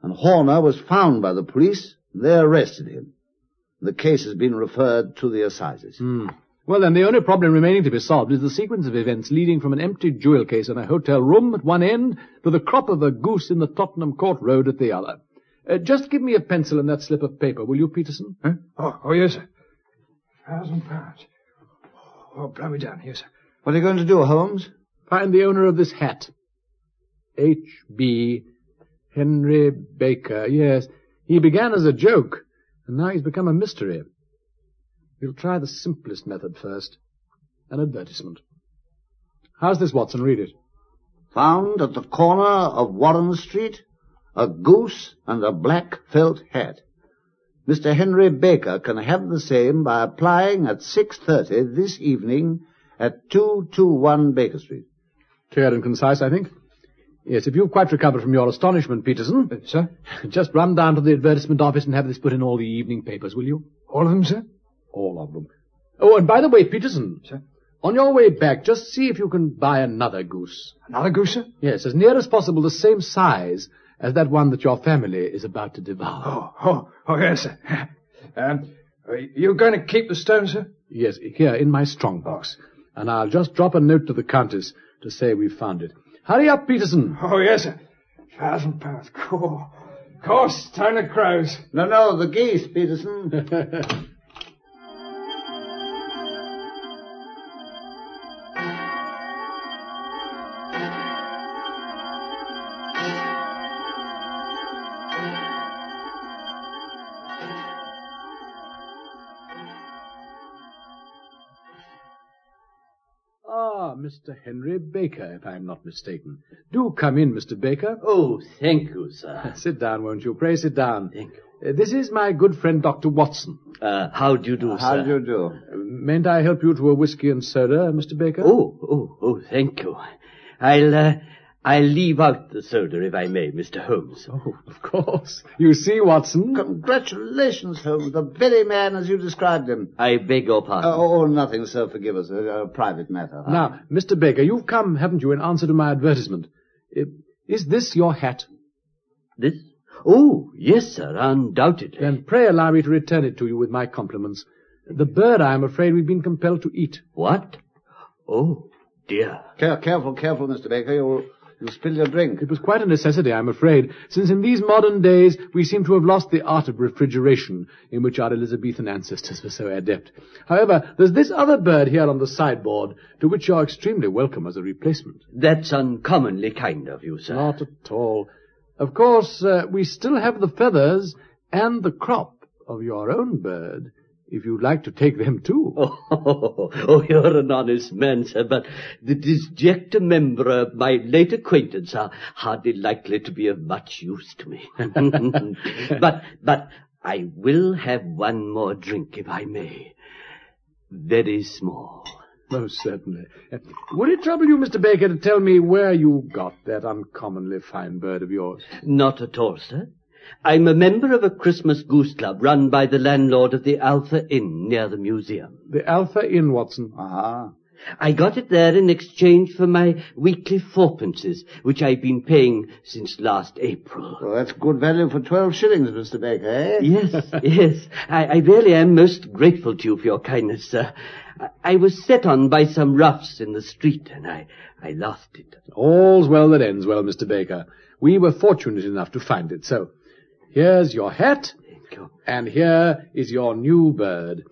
and Horner was found by the police, they arrested him. The case has been referred to the assizes. Hmm. Well, then, the only problem remaining to be solved is the sequence of events leading from an empty jewel case in a hotel room at one end to the crop of a goose in the Tottenham Court Road at the other. Uh, just give me a pencil and that slip of paper, will you, Peterson? Huh? Oh, oh, yes, sir. Thousand pounds. Oh, blow me down, yes, sir. What are you going to do, Holmes? Find the owner of this hat. H.B. Henry Baker. Yes, he began as a joke, and now he's become a mystery. We'll try the simplest method first. An advertisement. How's this, Watson? Read it. Found at the corner of Warren Street, a goose and a black felt hat. Mr. Henry Baker can have the same by applying at 6.30 this evening at 221 Baker Street. Clear and concise, I think. Yes, if you've quite recovered from your astonishment, Peterson. Uh, sir? Just run down to the advertisement office and have this put in all the evening papers, will you? All of them, sir? All of them. Oh, and by the way, Peterson. Sir? On your way back, just see if you can buy another goose. Another goose, sir? Yes, as near as possible the same size as that one that your family is about to devour. Oh, oh, oh, yes, sir. Um, are you going to keep the stone, sir? Yes, here in my strong box. And I'll just drop a note to the Countess to say we've found it. Hurry up, Peterson. Oh, yes, sir. Thousand pounds. Cool. Course, time to crows. No, no, the geese, Peterson. Ah, Mr. Henry Baker, if I'm not mistaken. Do come in, Mr. Baker. Oh, thank you, sir. sit down, won't you? Pray sit down. Thank you. Uh, this is my good friend, Dr. Watson. Uh, how do you do, How sir? How do you do? Uh, mayn't I help you to a whiskey and soda, Mr. Baker? Oh, oh, oh, thank you. I'll, uh, I'll leave out the soda if I may, Mr. Holmes. Oh, of course. You see, Watson. Congratulations, Holmes. The very man as you described him. I beg your pardon. Uh, oh, nothing, sir. Forgive us. A, a private matter. Now, Mr. Baker, you've come, haven't you, in answer to my advertisement. Uh, Is this your hat? This? Oh, yes, sir, undoubtedly. Then pray allow me to return it to you with my compliments. The bird, I am afraid, we've been compelled to eat. What? Oh, dear. Care- careful, careful, Mr. Baker. You'll, you'll spill your drink. It was quite a necessity, I'm afraid, since in these modern days we seem to have lost the art of refrigeration, in which our Elizabethan ancestors were so adept. However, there's this other bird here on the sideboard, to which you're extremely welcome as a replacement. That's uncommonly kind of you, sir. Not at all. Of course, uh, we still have the feathers and the crop of your own bird, if you'd like to take them too. Oh, oh, you're an honest man, sir, but the disjecta membra of my late acquaintance are hardly likely to be of much use to me. but, but I will have one more drink, if I may. Very small. Most certainly. Would it trouble you, Mr. Baker, to tell me where you got that uncommonly fine bird of yours? Not at all, sir. I'm a member of a Christmas goose club run by the landlord of the Alpha Inn near the museum. The Alpha Inn, Watson. Ah. I got it there in exchange for my weekly fourpences, which I've been paying since last April. Well, that's good value for twelve shillings, Mr. Baker, eh? Yes, yes. I, I really am most grateful to you for your kindness, sir. I, I was set on by some roughs in the street, and I, I lost it. All's well that ends well, Mr. Baker. We were fortunate enough to find it, so here's your hat, and here is your new bird.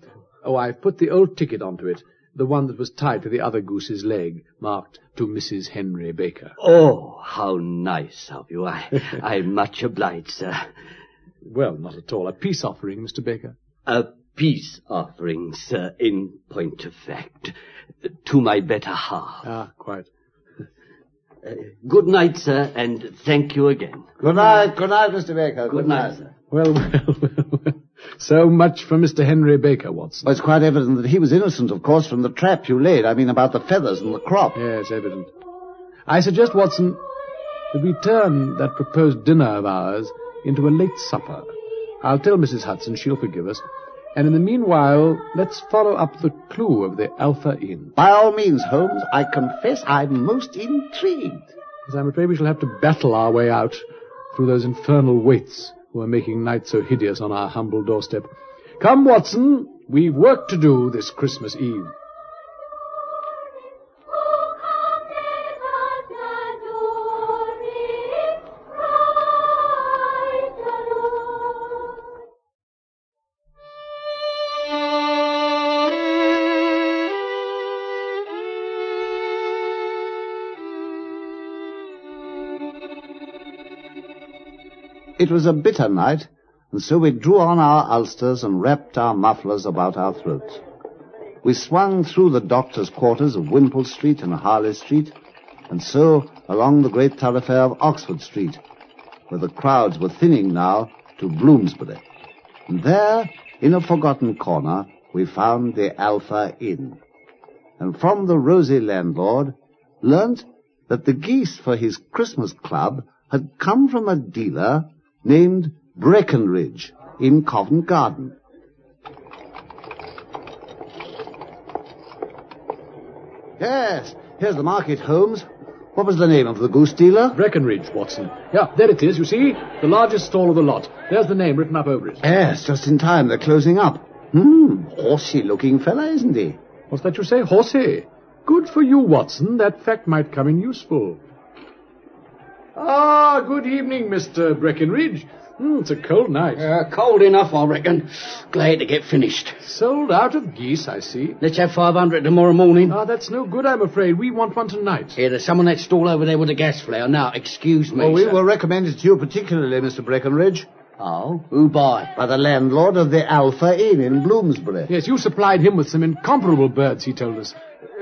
Oh, I've put the old ticket onto it, the one that was tied to the other goose's leg, marked to Mrs. Henry Baker. Oh, how nice of you. I, I'm much obliged, sir. Well, not at all. A peace offering, Mr. Baker. A peace offering, sir, in point of fact, to my better half. Ah, quite. Uh, good night, sir, and thank you again. Good night, good night, Mr. Baker. Good night, sir. Well, well, well. So much for Mr. Henry Baker, Watson. Well, it's quite evident that he was innocent, of course, from the trap you laid. I mean, about the feathers and the crop. Yes, evident. I suggest, Watson, that we turn that proposed dinner of ours into a late supper. I'll tell Mrs. Hudson she'll forgive us. And in the meanwhile, let's follow up the clue of the Alpha Inn. By all means, Holmes, I confess I'm most intrigued. As I'm afraid we shall have to battle our way out through those infernal waits who are making night so hideous on our humble doorstep. Come, Watson, we've work to do this Christmas Eve. It was a bitter night, and so we drew on our ulsters and wrapped our mufflers about our throats. We swung through the doctor's quarters of Wimpole Street and Harley Street, and so along the great thoroughfare of Oxford Street, where the crowds were thinning now to Bloomsbury. And there, in a forgotten corner, we found the Alpha Inn. And from the rosy landlord, learnt that the geese for his Christmas club had come from a dealer named Breckenridge in Covent Garden. Yes, here's the market, Holmes. What was the name of the goose dealer? Breckenridge, Watson. Yeah, there it is, you see? The largest stall of the lot. There's the name written up over it. Yes, just in time. They're closing up. Hmm, horsey looking fella, isn't he? What's that you say? Horsey. Good for you, Watson. That fact might come in useful. Ah, good evening, Mr. Breckenridge. Hmm, it's a cold night. Uh, cold enough, I reckon. Glad to get finished. Sold out of geese, I see. Let's have 500 tomorrow morning. Ah, that's no good, I'm afraid. We want one tonight. Here, there's someone that stall over there with a gas flare. Now, excuse me. Oh, we sir. will recommend it to you particularly, Mr. Breckenridge. Oh, who by? By the landlord of the Alpha Inn in Bloomsbury. Yes, you supplied him with some incomparable birds, he told us.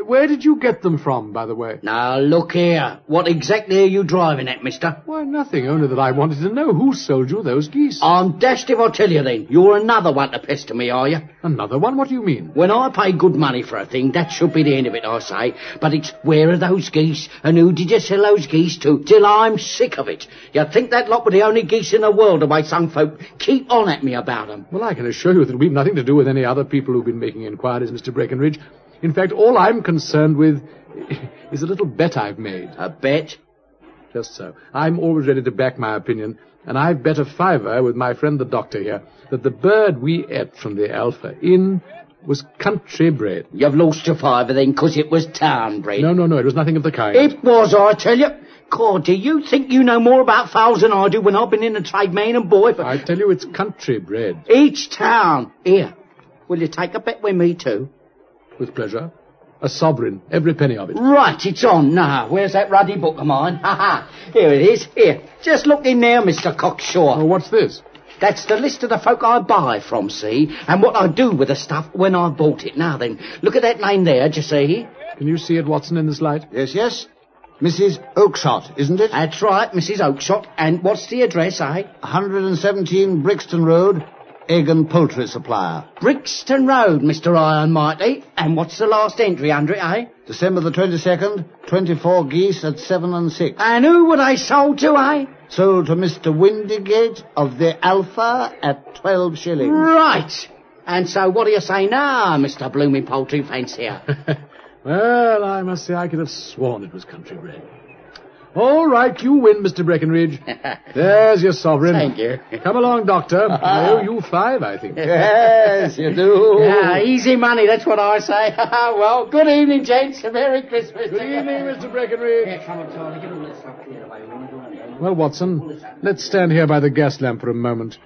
Where did you get them from, by the way? Now, look here. What exactly are you driving at, mister? Why, nothing, only that I wanted to know who sold you those geese. I'm dashed if I tell you then. You're another one to pester me, are you? Another one? What do you mean? When I pay good money for a thing, that should be the end of it, I say. But it's where are those geese, and who did you sell those geese to? Till I'm sick of it. You'd think that lot were the only geese in the world, the way some folk keep on at me about 'em. Well, I can assure you that we've nothing to do with any other people who've been making inquiries, Mr. Breckenridge. In fact, all I'm concerned with is a little bet I've made. A bet? Just so. I'm always ready to back my opinion, and I've bet a fiver with my friend the doctor here that the bird we ate from the Alpha Inn was country bred. You've lost your fiver then, 'cause it was town bred. No, no, no, it was nothing of the kind. It was, I tell you. God, do you think you know more about fowls than I do when I've been in the trade, man and boy, for... I tell you, it's country bred. Each town. Here, will you take a bet with me too? With pleasure. A sovereign, every penny of it. Right, it's on now. Where's that ruddy book of mine? Ha ha. Here it is. Here, just look in there, Mr. Cocksure. Oh, what's this? That's the list of the folk I buy from, see? And what I do with the stuff when I bought it. Now then, look at that name there, do you see? Can you see it, Watson, in this light? Yes, yes. Mrs. Oakshott, isn't it? That's right, Mrs. Oakshott. And what's the address, eh? 117 Brixton Road, Egg and Poultry Supplier. Brixton Road, Mr. Iron Mighty. And what's the last entry under it, eh? December the 22nd, 24 geese at 7 and 6. And who were they sold to, eh? Sold to Mr. Windigate of the Alpha at 12 shillings. Right. And so what do you say now, Mr. Blooming Poultry Fancier? Well, I must say I could have sworn it was country bred. All right, you win, Mr. Breckenridge. There's your sovereign. Thank you. Come along, Doctor. I owe you five, I think. Yes, you do. Yeah, easy money, that's what I say. well, good evening, gents. Merry Christmas. Good evening, Mr. Breckenridge. Yeah, come on, Charlie, get all this up here. I want to do it. Well, Watson, let's stand here by the gas lamp for a moment.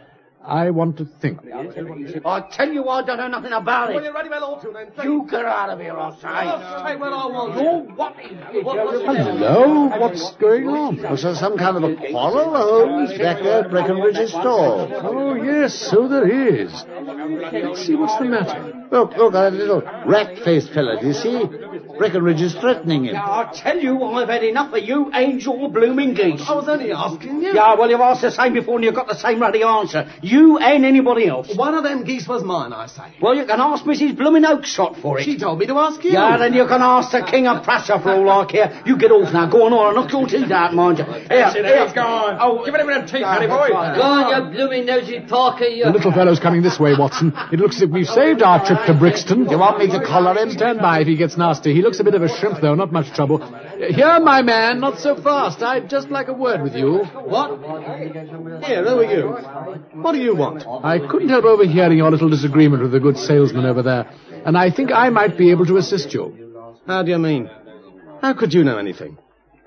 I want to think. I tell you, I don't know nothing about it. Well, you're ready, well, all to then. You get out of here, I say. I'll say what I want. You're what is Hello? What's going on? Was there some kind of a quarrel, Holmes, back there at Breckenridge's store? Oh, yes, so there is. Let's see what's the matter. Look, look, that little rat-faced fella, do you see? Breckenridge is threatening him. I tell you, I've had enough of you angel blooming geese. I was only asking you. Yeah, well, you've asked the same before and you've got the same ruddy answer. You and anybody else. One of them geese was mine, I say. Well, you can ask Mrs. Blooming Oakshott for it. She told me to ask you. Yeah, then you can ask the King of Prussia for all I care. You get off now. Go on, or I'll knock your teeth out, mind you. Here, Here, go on. Oh, give it him them teeth, honey boy. Go on, you blooming nosy Parker, you. The little fellow's coming this way, Watson. It looks as if we've saved our trip to Brixton. You want me to collar him? Stand by if he gets nasty. He looks a bit of a shrimp, though. Not much trouble. Here, my man. Not so fast. I'd just like a word with you. What? Here, are you? What do you want? I couldn't help overhearing your little disagreement with the good salesman over there, and I think I might be able to assist you. How do you mean? How could you know anything?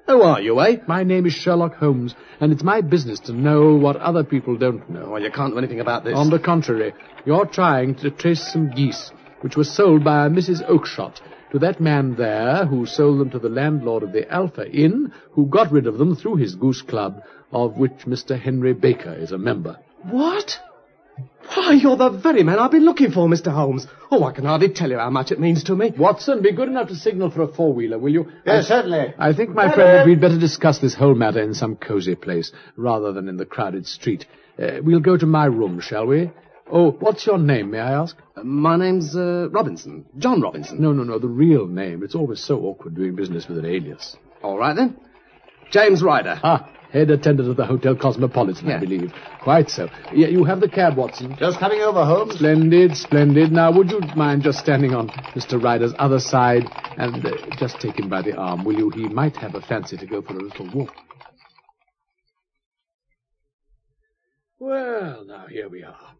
Who are you, eh? My name is Sherlock Holmes, and it's my business to know what other people don't know. Well, you can't know anything about this. On the contrary, you're trying to trace some geese which were sold by a Mrs. Oakshott to that man there who sold them to the landlord of the Alpha Inn, who got rid of them through his goose club, of which Mr. Henry Baker is a member. What? Why, you're the very man I've been looking for, Mr. Holmes. Oh, I can hardly tell you how much it means to me. Watson, be good enough to signal for a four-wheeler, will you? Yes, I- certainly. I think, my friend, that we'd better discuss this whole matter in some cosy place, rather than in the crowded street. Uh, we'll go to my room, shall we? Oh, what's your name, may I ask? my name's uh, Robinson. John Robinson. No, no, no, the real name. It's always so awkward doing business with an alias. All right, then. James Ryder. Ah, head attendant of the Hotel Cosmopolitan, I believe. Quite so. Yeah, you have the cab, Watson. Just coming over, Holmes. Splendid, splendid. Now, would you mind just standing on Mr. Ryder's other side and uh, just take him by the arm, will you? He might have a fancy to go for a little walk. Well, now here we are.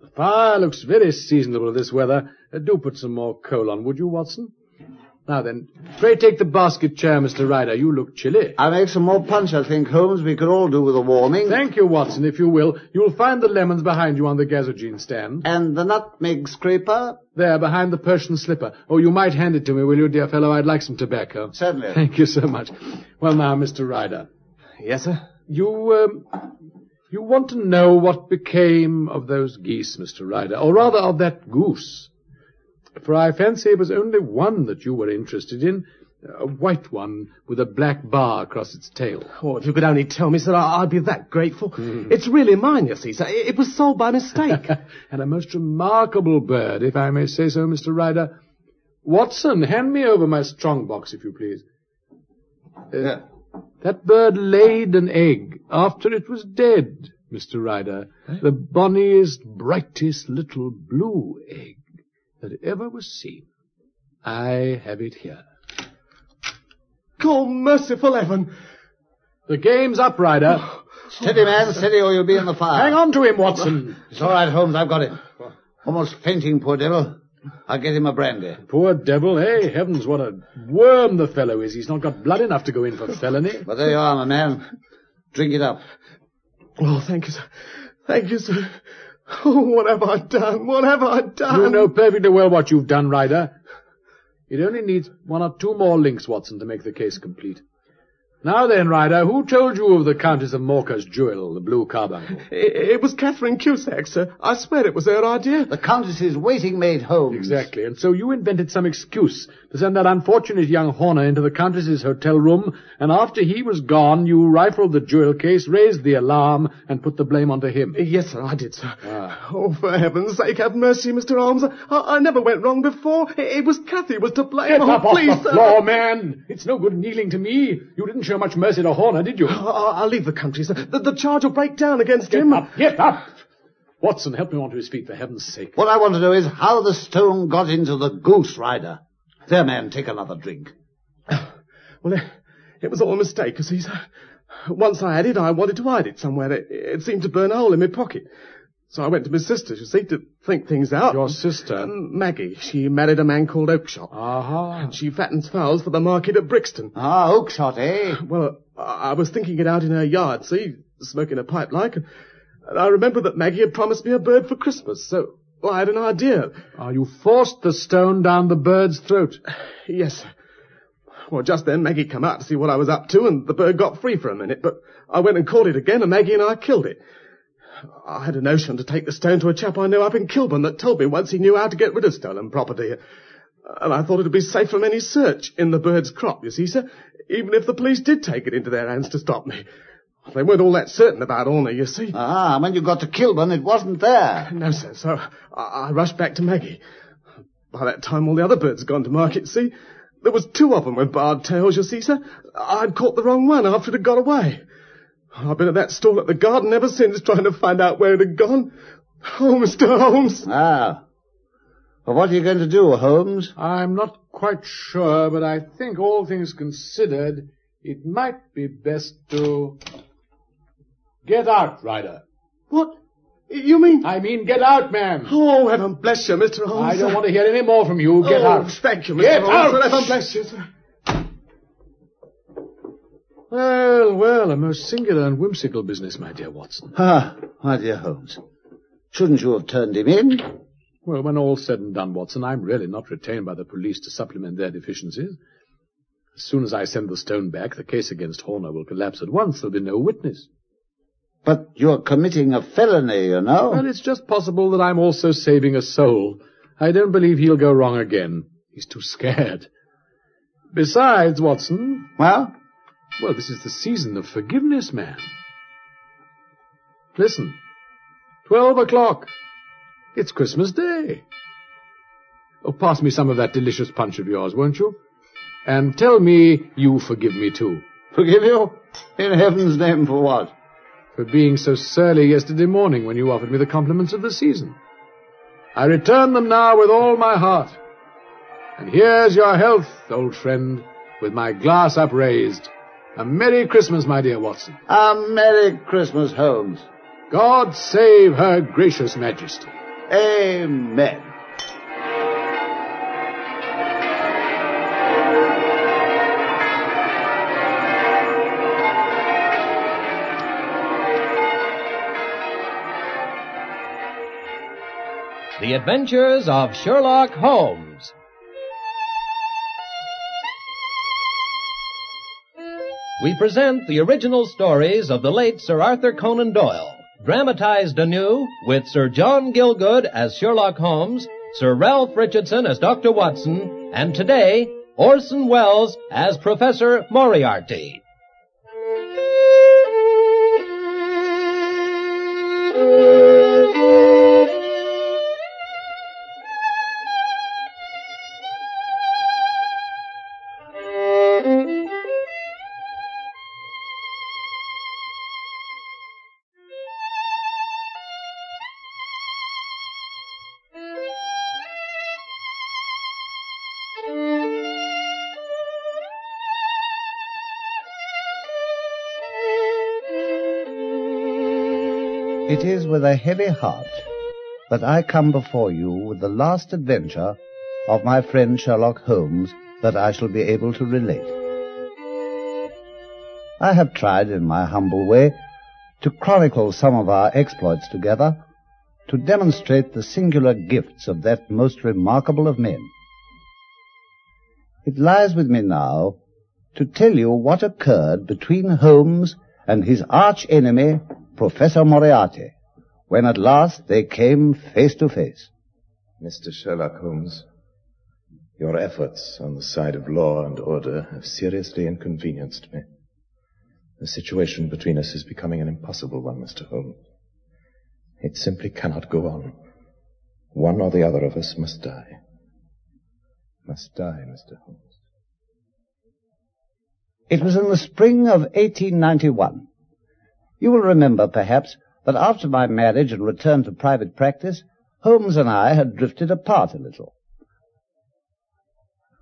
The fire looks very seasonable this weather. Uh, do put some more coal on, would you, Watson? Now then, pray take the basket chair, Mr. Ryder. You look chilly. I'll make some more punch, I think, Holmes. We could all do with a warming. Thank you, Watson, if you will. You'll find the lemons behind you on the gazogene stand. And the nutmeg scraper? There, behind the Persian slipper. Oh, you might hand it to me, will you, dear fellow? I'd like some tobacco. Certainly. Thank you so much. Well, now, Mr. Ryder. Yes, sir? You, um, you want to know what became of those geese, Mr. Ryder, or rather of that goose. For I fancy it was only one that you were interested in, a white one with a black bar across its tail. Oh, if you could only tell me, sir, I- I'd be that grateful. It's really mine, you see, sir. It it was sold by mistake. and a most remarkable bird, if I may say so, Mr. Ryder. Watson, hand me over my strong box, if you please. Uh, That bird laid an egg after it was dead, Mr. Ryder. Eh? The bonniest, brightest little blue egg that ever was seen. I have it here. oh, merciful heaven. The game's up, Ryder. Oh, steady, man, steady, or you'll be in the fire. Hang on to him, Watson. It's all right, Holmes, I've got it. Almost fainting, poor devil. I'll get him a brandy. Poor devil, eh? Heavens, what a worm the fellow is. He's not got blood enough to go in for felony. But there you are, my man. Drink it up. Oh, thank you, sir. Thank you, sir. Oh, what have I done? What have I done? You know perfectly well what you've done, Ryder. It only needs one or two more links, Watson, to make the case complete. Now then, Ryder, who told you of the Countess of Morcar's jewel, the blue carbuncle? It, it was Catherine Cusack, sir. I swear it was her idea. The Countess's waiting maid, Holmes. Exactly, and so you invented some excuse to send that unfortunate young Horner into the Countess's hotel room, and after he was gone, you rifled the jewel case, raised the alarm, and put the blame onto him. Yes, sir, I did, sir. Ah. Oh, for heaven's sake, have mercy, Mr. Holmes. I, I never went wrong before. It, it was Cathy was to blame. Get oh, up please, off the sir. floor, man! It's no good kneeling to me. You didn't show much mercy to Horner, did you? I, I'll leave the country, sir. The, the charge will break down against Get him. up! Get up! Watson, help me onto his feet, for heaven's sake. What I want to know is how the stone got into the goose Ryder. There, man, take another drink. Well, it, it was all a mistake, you see, sir. Once I had it, I wanted to hide it somewhere. It, it seemed to burn a hole in my pocket. So I went to my sister's, you see, to think things out. Your sister? Um, Maggie. She married a man called Oakshott. Aha. And she fattens fowls for the market at Brixton. Ah, Oakshott, eh? Well, I, I was thinking it out in her yard, see, smoking a pipe like, and, and I remembered that Maggie had promised me a bird for Christmas, so well, I had an idea. Ah, you forced the stone down the bird's throat. Yes. Well, just then Maggie come out to see what I was up to, and the bird got free for a minute, but I went and caught it again, and Maggie and I killed it. I had a notion to take the stone to a chap I know up in Kilburn that told me once he knew how to get rid of stolen property. And I thought it'd be safe from any search in the bird's crop, you see, sir, even if the police did take it into their hands to stop me. They weren't all that certain about Horner, you see. Ah, when you got to Kilburn, it wasn't there. No, sir, so I, I rushed back to Maggie. By that time, all the other birds had gone to market, see? There was two of them with barred tails, you see, sir. I'd caught the wrong one after it had got away. I've been at that stall at the garden ever since, trying to find out where it had gone. Oh, Mr. Holmes. Ah. Well, what are you going to do, Holmes? I'm not quite sure, but I think all things considered, it might be best to... Get out, Ryder. What? You mean? I mean, get out, man. Oh, heaven bless you, Mr. Holmes. I don't want to hear any more from you. Get oh, out. Thank you, Mr. Get Holmes. out. Heaven bless you, sir. Well, well, a most singular and whimsical business, my dear Watson. Ah, my dear Holmes. Shouldn't you have turned him in? Well, when all's said and done, Watson, I'm really not retained by the police to supplement their deficiencies. As soon as I send the stone back, the case against Horner will collapse at once. There'll be no witness. But you're committing a felony, you know. Well, it's just possible that I'm also saving a soul. I don't believe he'll go wrong again. He's too scared. Besides, Watson. Well? Well, this is the season of forgiveness, man. Listen. Twelve o'clock. It's Christmas Day. Oh, pass me some of that delicious punch of yours, won't you? And tell me you forgive me too. Forgive you? In heaven's name for what? For being so surly yesterday morning when you offered me the compliments of the season. I return them now with all my heart. And here's your health, old friend, with my glass upraised. A Merry Christmas, my dear Watson. A Merry Christmas, Holmes. God save her gracious majesty. Amen. The Adventures of Sherlock Holmes. We present the original stories of the late Sir Arthur Conan Doyle, dramatized anew with Sir John Gielgud as Sherlock Holmes, Sir Ralph Richardson as Dr. Watson, and today, Orson Welles as Professor Moriarty. It is with a heavy heart that I come before you with the last adventure of my friend Sherlock Holmes that I shall be able to relate. I have tried in my humble way to chronicle some of our exploits together, to demonstrate the singular gifts of that most remarkable of men. It lies with me now to tell you what occurred between Holmes and his arch enemy, Professor Moriarty, when at last they came face to face. Mr. Sherlock Holmes, your efforts on the side of law and order have seriously inconvenienced me. The situation between us is becoming an impossible one, Mr. Holmes. It simply cannot go on. One or the other of us must die. Must die, Mr. Holmes. It was in the spring of 1891. You will remember, perhaps, that after my marriage and return to private practice, Holmes and I had drifted apart a little.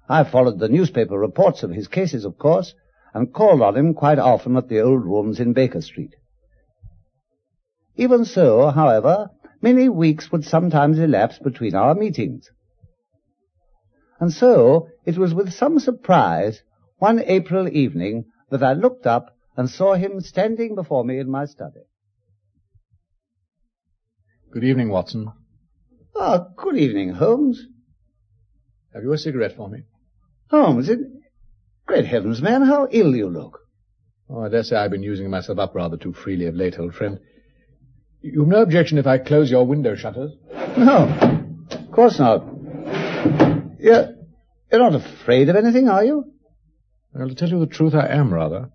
I followed the newspaper reports of his cases, of course, and called on him quite often at the old rooms in Baker Street. Even so, however, many weeks would sometimes elapse between our meetings. And so it was with some surprise one April evening that I looked up and saw him standing before me in my study. Good evening, Watson. Ah, good evening, Holmes. Have you a cigarette for me? Holmes, it... Great heavens, man, how ill you look. Oh, I dare say I've been using myself up rather too freely of late, old friend. You've no objection if I close your window shutters? No, of course not. You're, you're not afraid of anything, are you? Well, to tell you the truth, I am rather.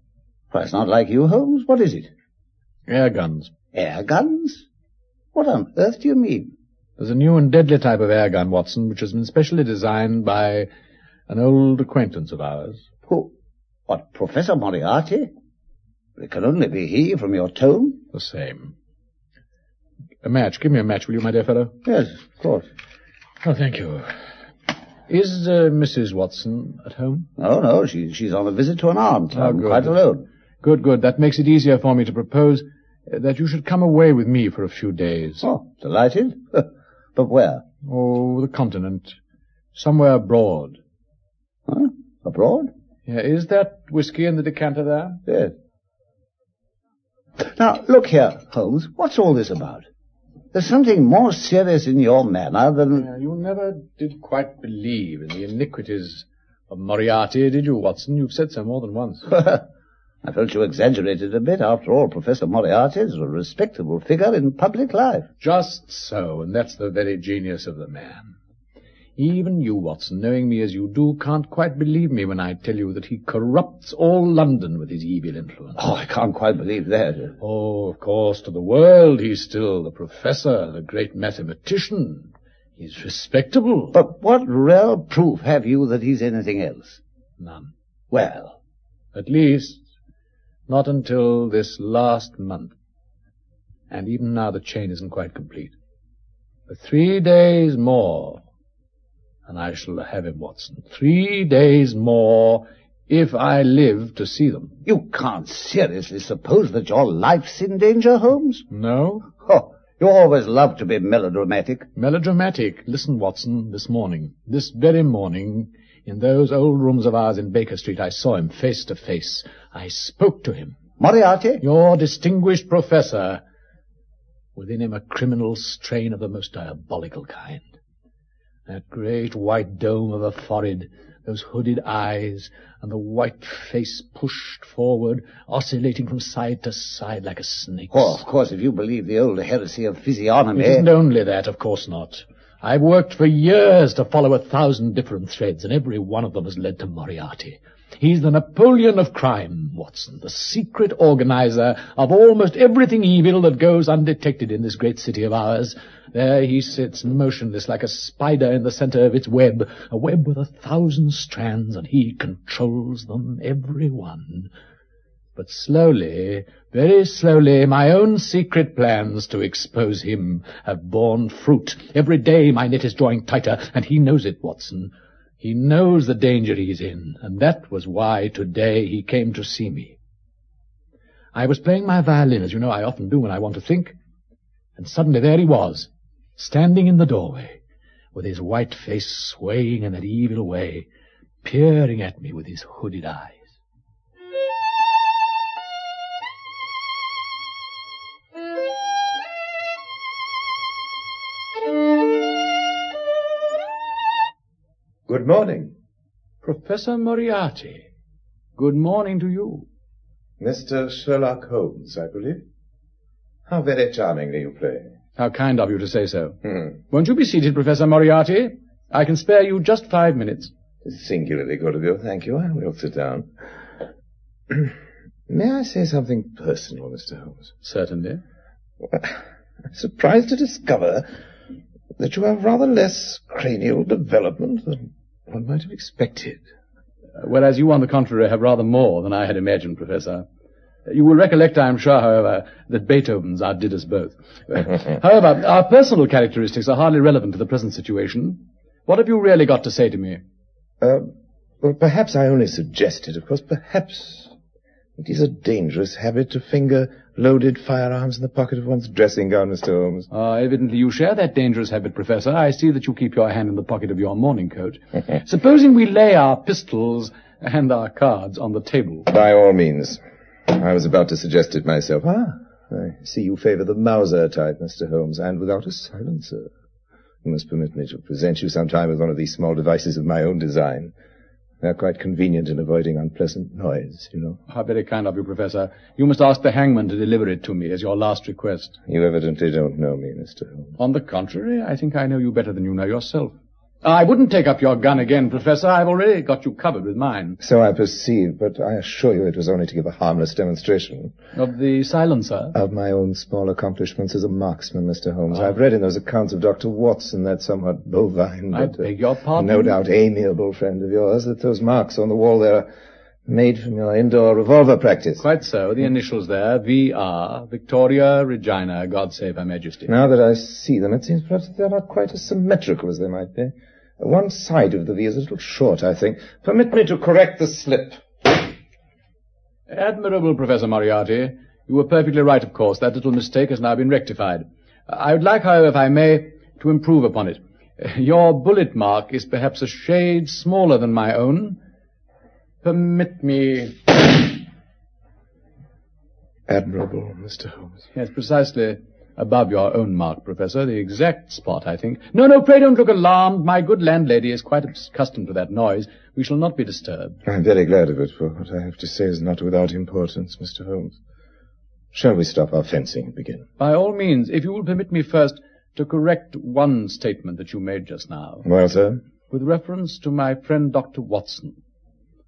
Well, it's not like you, Holmes. What is it? Air guns. Air guns? What on earth do you mean? There's a new and deadly type of air gun, Watson, which has been specially designed by an old acquaintance of ours. Who? What, Professor Moriarty? It can only be he from your tone. The same. A match. Give me a match, will you, my dear fellow? Yes, of course. Oh, thank you. Is uh, Mrs. Watson at home? Oh, no, she, she's on a visit to an aunt. Oh, I'm good. quite alone. Good, good. That makes it easier for me to propose uh, that you should come away with me for a few days. Oh, delighted. but where? Oh, the continent. Somewhere abroad. Huh? Abroad? Yeah, is that whiskey in the decanter there? Yes. Now, look here, Holmes. What's all this about? There's something more serious in your manner than... Yeah, you never did quite believe in the iniquities of Moriarty, did you, Watson? You've said so more than once. I felt you exaggerated a bit. After all, Professor Moriarty is a respectable figure in public life. Just so, and that's the very genius of the man. Even you, Watson, knowing me as you do, can't quite believe me when I tell you that he corrupts all London with his evil influence. Oh, I can't quite believe that. Oh, of course, to the world he's still the professor, the great mathematician. He's respectable. But what real proof have you that he's anything else? None. Well, At least, not until this last month. And even now the chain isn't quite complete. For three days more, and I shall have him, Watson. Three days more, if I live to see them. you can't seriously suppose that your life's in danger, Holmes? No? Oh, you always love to be melodramatic. Melodramatic. Listen, Watson, this morning, this very morning, in those old rooms of ours in Baker Street, I saw him face to face. I spoke to him. Moriarty? Your distinguished professor. Within him a criminal strain of the most diabolical kind. That great white dome of a forehead, those hooded eyes, and the white face pushed forward, oscillating from side to side like a snake's. Oh, of course, if you believe the old heresy of physiognomy... It isn't only that, of course not. I've worked for years to follow a thousand different threads, and every one of them has led to Moriarty. He's the Napoleon of crime, Watson, the secret organizer of almost everything evil that goes undetected in this great city of ours. There he sits motionless like a spider in the center of its web, a web with a thousand strands, and he controls them, every one. But slowly, very slowly, my own secret plans to expose him have borne fruit. Every day my net is drawing tighter, and he knows it, Watson. He knows the danger he's in, and that was why today he came to see me. I was playing my violin, as you know I often do when I want to think, and suddenly there he was, standing in the doorway, with his white face swaying in that evil way, peering at me with his hooded eyes. Good morning. Professor Moriarty, good morning to you. Mr. Sherlock Holmes, I believe. How very charmingly you play. How kind of you to say so. Hmm. Won't you be seated, Professor Moriarty? I can spare you just five minutes. Singularly good of you. Thank you. I will sit down. May I say something personal, Mr. Holmes? Certainly. I'm surprised to discover that you have rather less cranial development than one might have expected. Uh, whereas you, on the contrary, have rather more than I had imagined, Professor. You will recollect, I am sure, however, that Beethoven's outdid us both. however, our personal characteristics are hardly relevant to the present situation. What have you really got to say to me? Uh, Well, perhaps I only suggested, of course. Perhaps it is a dangerous habit to finger loaded firearms in the pocket of one's dressing gown, Mr. Holmes. Ah, evidently you share that dangerous habit, Professor. I see that you keep your hand in the pocket of your morning coat. Supposing we lay our pistols and our cards on the table. By all means. I was about to suggest it myself. Ah, I see you favor the Mauser type, Mr. Holmes, and without a silencer. You must permit me to present you sometime with one of these small devices of my own design. They're quite convenient in avoiding unpleasant noise, you know. How very kind of you, Professor. You must ask the hangman to deliver it to me as your last request. You evidently don't know me, Mr. Holmes. On the contrary, I think I know you better than you know yourself. I wouldn't take up your gun again, Professor. I've already got you covered with mine. So I perceive, but I assure you it was only to give a harmless demonstration. Of the silencer? Of my own small accomplishments as a marksman, Mr. Holmes. I've read in those accounts of Dr. Watson, that somewhat bovine, I uh, beg your pardon? no doubt amiable friend of yours, that those marks on the wall there are made from your indoor revolver practice. Quite so. The initials there, V.R., Victoria Regina, God save Her Majesty. Now that I see them, it seems perhaps that they're not quite as symmetrical as they might be. One side of the V is a little short, I think. Permit me to correct the slip. Admirable, Professor Moriarty. You were perfectly right, of course. That little mistake has now been rectified. I would like, however, if I may, to improve upon it. Your bullet mark is perhaps a shade smaller than my own. Permit me. Admirable, Mr. Holmes. Yes, precisely above your own mark, Professor. The exact spot, I think. No, no, pray don't look alarmed. My good landlady is quite accustomed to that noise. We shall not be disturbed. I'm very glad of it, for what I have to say is not without importance, Mr. Holmes. Shall we stop our fencing and begin? By all means, if you will permit me first to correct one statement that you made just now. Well, sir? With reference to my friend Dr. Watson.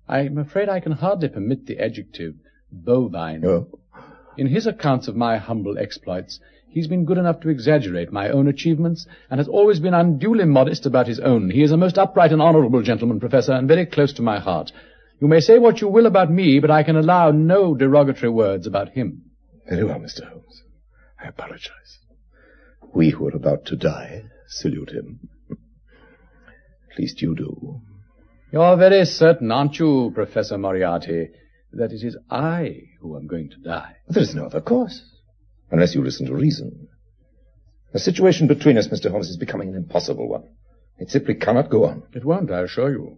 I'm afraid I can hardly permit the adjective bovine. Oh. In his accounts of my humble exploits, he's been good enough to exaggerate my own achievements, and has always been unduly modest about his own. He is a most upright and honorable gentleman, Professor, and very close to my heart. You may say what you will about me, but I can allow no derogatory words about him. Very well, Mr. Holmes. I apologize. We who are about to die salute him. At least you do. You're very certain, aren't you, Professor Moriarty, that it is I who am going to die? There is no other course, unless you listen to reason. The situation between us, Mr. Holmes, is becoming an impossible one. It simply cannot go on. It won't, I assure you.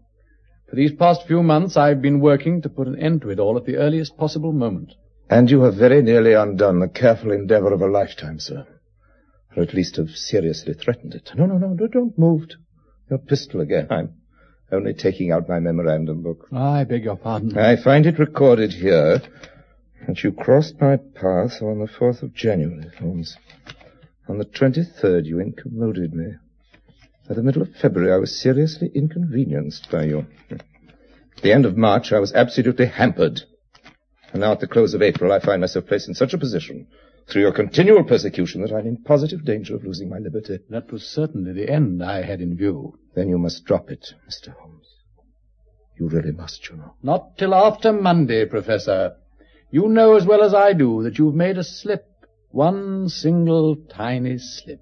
For these past few months, I've been working to put an end to it all at the earliest possible moment. And you have very nearly undone the careful endeavor of a lifetime, sir. Or at least have seriously threatened it. No, no, no, no don't move. Your pistol again. I'm only taking out my memorandum book. I beg your pardon. I find it recorded here that you crossed my path on the 4th of January, Holmes. On the 23rd, you incommoded me. By the middle of February, I was seriously inconvenienced by you. At the end of March, I was absolutely hampered. And now at the close of April, I find myself placed in such a position through your continual persecution that I'm in positive danger of losing my liberty. That was certainly the end I had in view. Then you must drop it, Mr. Holmes. You really must, you know. Not till after Monday, Professor. You know as well as I do that you've made a slip. One single tiny slip.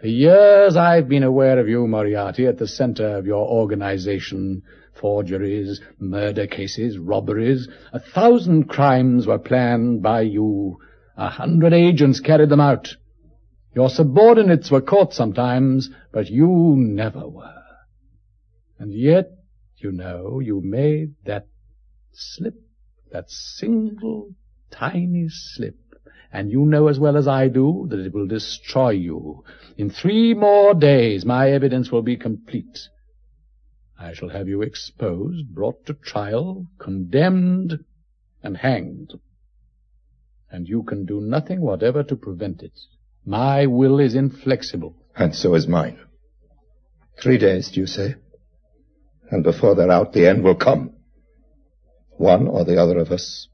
For years I've been aware of you, Moriarty, at the center of your organization. Forgeries, murder cases, robberies. A thousand crimes were planned by you. A hundred agents carried them out. Your subordinates were caught sometimes, but you never were. And yet, you know, you made that slip, that single tiny slip. And you know as well as I do that it will destroy you. In three more days my evidence will be complete. I shall have you exposed, brought to trial, condemned, and hanged. And you can do nothing whatever to prevent it. My will is inflexible. And so is mine. Three days, do you say? And before they're out, the end will come. One or the other of us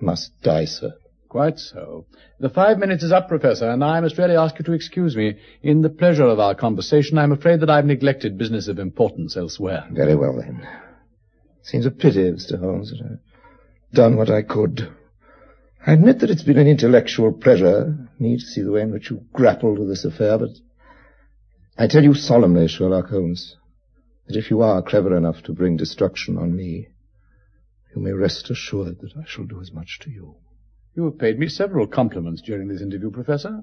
must die, sir. Quite so. The five minutes is up, Professor, and I must really ask you to excuse me. In the pleasure of our conversation, I'm afraid that I've neglected business of importance elsewhere. Very well, then. Seems a pity, Mr. Holmes, that I've done what I could. I admit that it's been an intellectual pleasure, me to see the way in which you grappled with this affair, but I tell you solemnly, Sherlock Holmes, that if you are clever enough to bring destruction on me, you may rest assured that I shall do as much to you. You have paid me several compliments during this interview, Professor.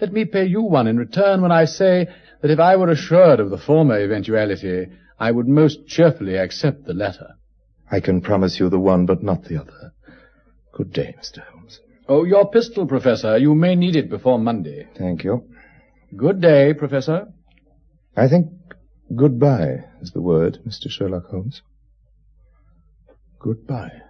Let me pay you one in return when I say that if I were assured of the former eventuality, I would most cheerfully accept the latter. I can promise you the one, but not the other. Good day, Mr. Holmes. Oh, your pistol, Professor. You may need it before Monday. Thank you. Good day, Professor. I think goodbye is the word, Mr. Sherlock Holmes. Goodbye.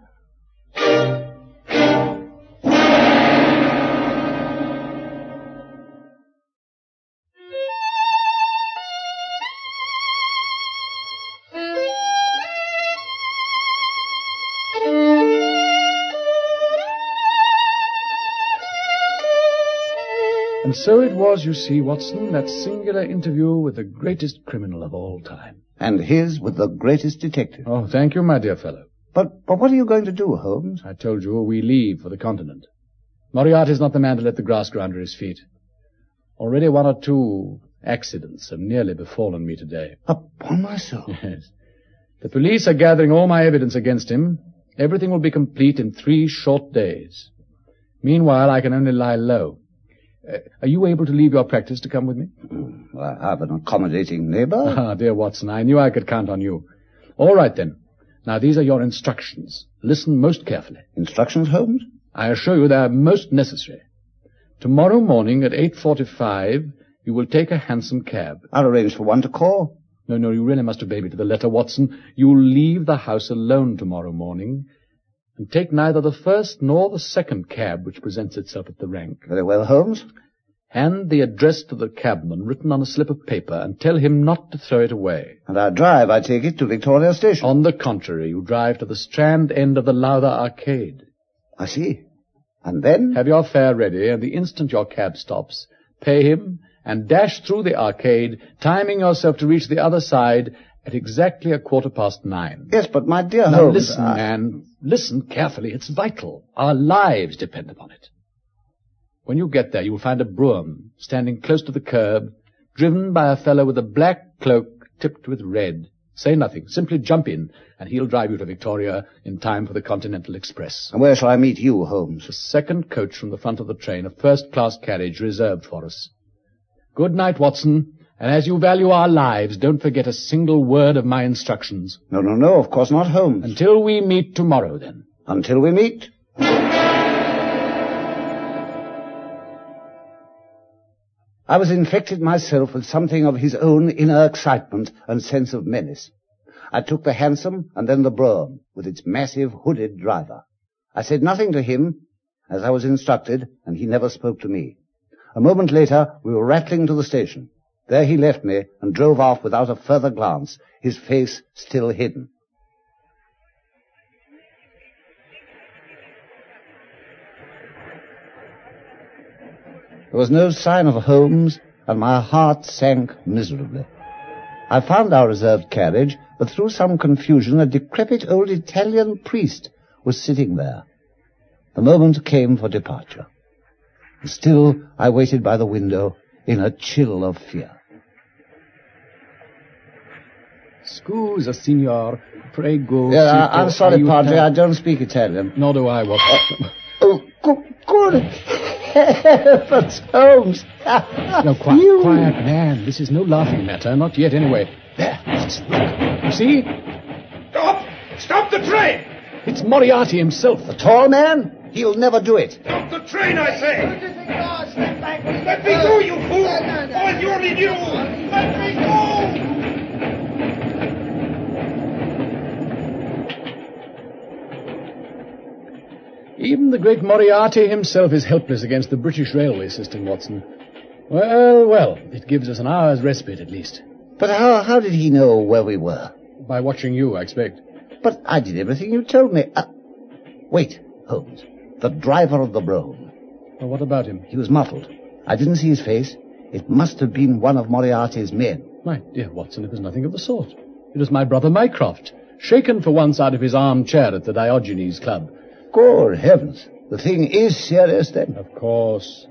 And so it was, you see, Watson, that singular interview with the greatest criminal of all time. And his with the greatest detective. Oh, thank you, my dear fellow. But, but what are you going to do, Holmes? I told you we leave for the continent. Moriarty's not the man to let the grass grow under his feet. Already one or two accidents have nearly befallen me today. Upon my soul. Yes. The police are gathering all my evidence against him. Everything will be complete in three short days. Meanwhile, I can only lie low. Uh, are you able to leave your practice to come with me? Well, I have an accommodating neighbor. Ah, dear Watson, I knew I could count on you. All right, then. Now, these are your instructions. Listen most carefully. Instructions, Holmes? I assure you they are most necessary. Tomorrow morning at 8.45, you will take a hansom cab. I'll arrange for one to call. No, no, you really must obey me to the letter, Watson. You'll leave the house alone tomorrow morning and take neither the first nor the second cab which presents itself at the rank. Very well, Holmes. Hand the address to the cabman written on a slip of paper and tell him not to throw it away. And I drive, I take it, to Victoria Station. On the contrary, you drive to the Strand end of the Lowther Arcade. I see. And then? Have your fare ready, and the instant your cab stops, pay him and dash through the arcade, timing yourself to reach the other side at exactly a quarter past nine. Yes, but my dear Now Holmes... listen, I- man. Listen carefully. It's vital. Our lives depend upon it. When you get there, you will find a brougham standing close to the curb, driven by a fellow with a black cloak tipped with red. Say nothing. Simply jump in, and he'll drive you to Victoria in time for the Continental Express. And where shall I meet you, Holmes? The second coach from the front of the train, a first-class carriage reserved for us. Good night, Watson. And as you value our lives, don't forget a single word of my instructions. No, no, no, of course not, Holmes. Until we meet tomorrow, then. Until we meet. I was infected myself with something of his own inner excitement and sense of menace. I took the hansom and then the brougham, with its massive hooded driver. I said nothing to him, as I was instructed, and he never spoke to me. A moment later, we were rattling to the station. There he left me and drove off without a further glance, his face still hidden. There was no sign of Holmes, and my heart sank miserably. I found our reserved carriage, but through some confusion a decrepit old Italian priest was sitting there. The moment came for departure. And Still, I waited by the window in a chill of fear. Scusa, signor. Prego. Yeah, I- I'm sorry, Padre, I don't speak Italian. Nor do I, Watson. Uh, oh, good, good heavens, Holmes! No, quiet, quiet, man. This is no laughing matter. Not yet, anyway. There. Look. You see? Stop! Stop the train! It's Moriarty himself. The tall man? He'll never do it. Stop the train, I say! Let me go, you fool! All you only knew! Let me go! Even the great Moriarty himself is helpless against the British railway system, Watson. Well, well, it gives us an hour's respite at least. But how, how did he know where we were? By watching you, I expect. But I did everything you told me. Uh, wait, Holmes. The driver of the brougham. Well, what about him? He was muffled. I didn't see his face. It must have been one of Moriarty's men. My dear Watson, it was nothing of the sort. It was my brother Mycroft, shaken for once out of his armchair at the Diogenes Club. Good heavens. The thing is serious then. Of course.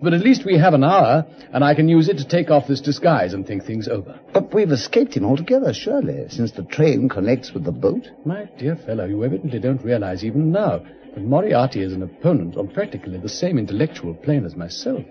But at least we have an hour, and I can use it to take off this disguise and think things over. But we've escaped him altogether, surely, since the train connects with the boat. My dear fellow, you evidently don't realize even now that Moriarty is an opponent on practically the same intellectual plane as myself.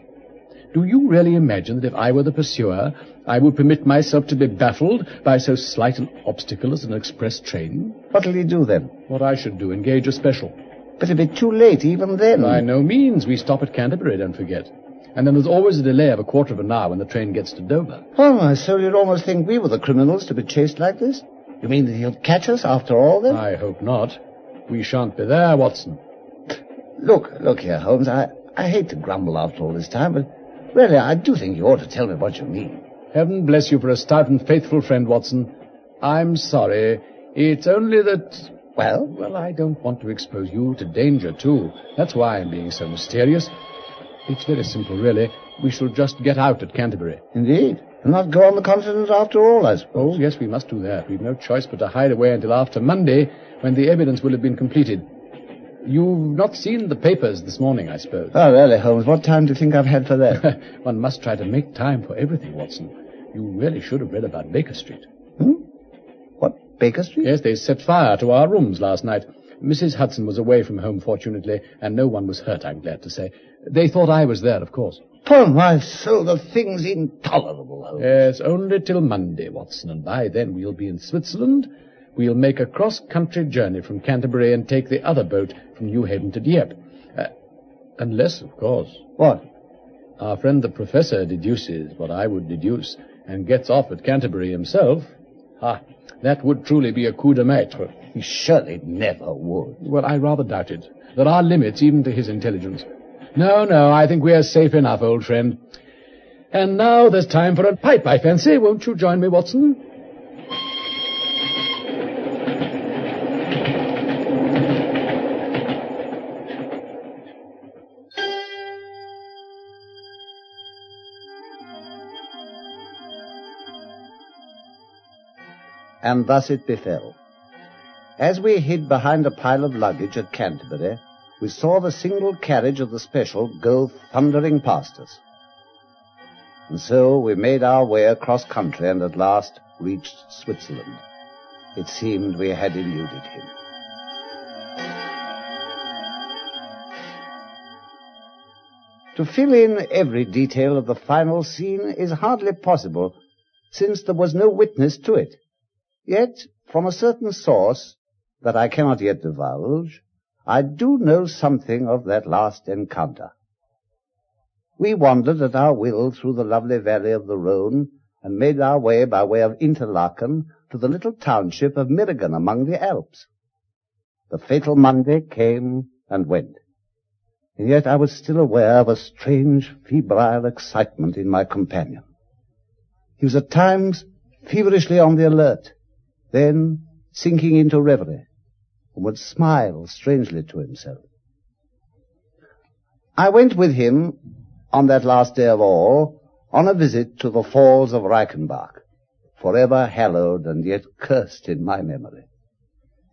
Do you really imagine that if I were the pursuer, I would permit myself to be baffled by so slight an obstacle as an express train? What'll he do then? What I should do, engage a special. But it'll be too late even then. By no means. We stop at Canterbury, don't forget. And then there's always a delay of a quarter of an hour when the train gets to Dover. Oh, my soul, you'd almost think we were the criminals to be chased like this. You mean that he'll catch us after all, then? I hope not. We shan't be there, Watson. Look, look here, Holmes. I, I hate to grumble after all this time, but really, I do think you ought to tell me what you mean. Heaven bless you for a stout and faithful friend, Watson. I'm sorry. It's only that... Well? Well, I don't want to expose you to danger, too. That's why I'm being so mysterious. It's very simple, really. We shall just get out at Canterbury. Indeed. And not go on the continent after all, I suppose. Oh, yes, we must do that. We've no choice but to hide away until after Monday, when the evidence will have been completed. You've not seen the papers this morning, I suppose. Oh, really, Holmes? What time do you think I've had for that? One must try to make time for everything, Watson. You really should have read about Baker Street. Hmm? What, Baker Street? Yes, they set fire to our rooms last night. Mrs. Hudson was away from home, fortunately, and no one was hurt, I'm glad to say. They thought I was there, of course. Upon my soul, the thing's intolerable, Holmes. Yes, only till Monday, Watson, and by then we'll be in Switzerland. We'll make a cross-country journey from Canterbury and take the other boat from Newhaven to Dieppe. Uh, unless, of course... What? Our friend the professor deduces what I would deduce and gets off at Canterbury himself. Ah, that would truly be a coup de maître. He surely never would. Well, I rather doubt it. There are limits even to his intelligence. No, no, I think we are safe enough, old friend. And now there's time for a pipe, I fancy. Won't you join me, Watson? And thus it befell. As we hid behind a pile of luggage at Canterbury, we saw the single carriage of the special go thundering past us. And so we made our way across country and at last reached Switzerland. It seemed we had eluded him. To fill in every detail of the final scene is hardly possible, since there was no witness to it. Yet, from a certain source that I cannot yet divulge, I do know something of that last encounter. We wandered at our will through the lovely valley of the Rhone and made our way by way of Interlaken to the little township of Meiringen among the Alps. The fatal Monday came and went, and yet I was still aware of a strange, febrile excitement in my companion. He was at times feverishly on the alert, then sinking into reverie, and would smile strangely to himself. I went with him on that last day of all on a visit to the falls of Reichenbach, forever hallowed and yet cursed in my memory.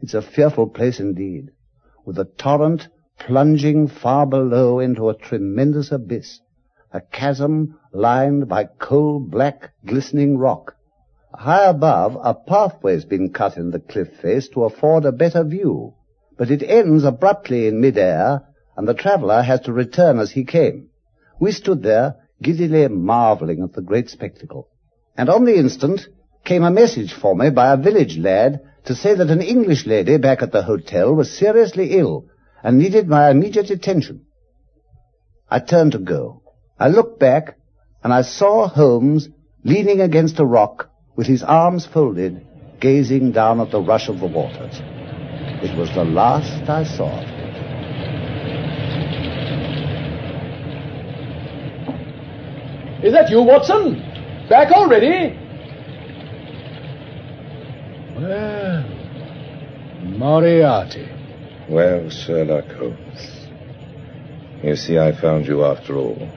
It's a fearful place indeed, with a torrent plunging far below into a tremendous abyss, a chasm lined by coal black glistening rock, High above, a pathway's been cut in the cliff face to afford a better view, but it ends abruptly in mid-air, and the traveller has to return as he came. We stood there, giddily marvelling at the great spectacle. And on the instant came a message for me by a village lad to say that an English lady back at the hotel was seriously ill and needed my immediate attention. I turned to go. I looked back, and I saw Holmes leaning against a rock with his arms folded, gazing down at the rush of the waters. It was the last I saw of him. Is that you, Watson? Back already? Well, Moriarty. Well, Sherlock Holmes. You see, I found you after all.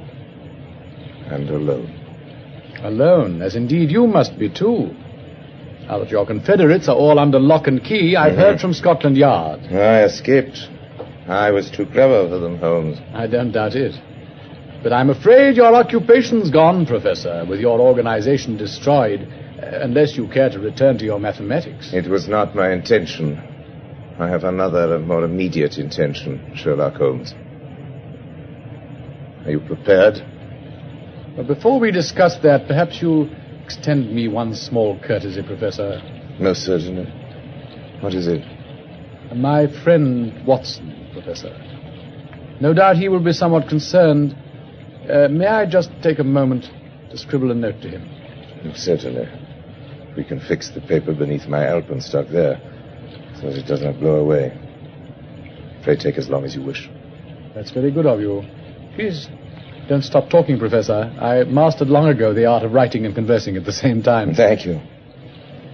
And alone. Alone, as indeed you must be too. Now that your Confederates are all under lock and key, I've mm-hmm. heard from Scotland Yard. I escaped. I was too clever for them, Holmes. I don't doubt it. But I'm afraid your occupation's gone, Professor, with your organization destroyed, uh, unless you care to return to your mathematics. It was not my intention. I have another, and more immediate intention, Sherlock Holmes. Are you prepared? But before we discuss that, perhaps you'll extend me one small courtesy, Professor. Most certainly. What is it? My friend Watson, Professor. No doubt he will be somewhat concerned. Uh, may I just take a moment to scribble a note to him? Certainly. We can fix the paper beneath my alpenstock there, so that it does not blow away. Pray take as long as you wish. That's very good of you. Please don't stop talking, Professor. I mastered long ago the art of writing and conversing at the same time. Thank you.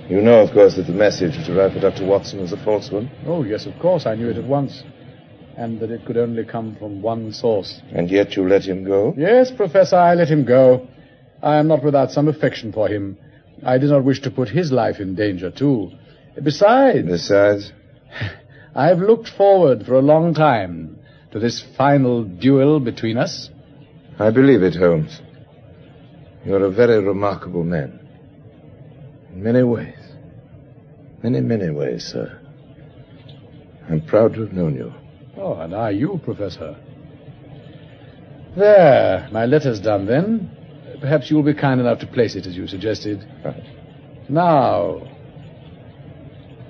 You know, of course, that the message which arrived for Dr. Watson was a false one. Oh, yes, of course. I knew it at once. And that it could only come from one source. And yet you let him go? Yes, Professor, I let him go. I am not without some affection for him. I did not wish to put his life in danger, too. Besides. Besides? I've looked forward for a long time to this final duel between us. I believe it, Holmes. You're a very remarkable man. In many ways. Many, many ways, sir. I'm proud to have known you. Oh, and are you, Professor? There, my letter's done then. Perhaps you'll be kind enough to place it as you suggested. Right. Now,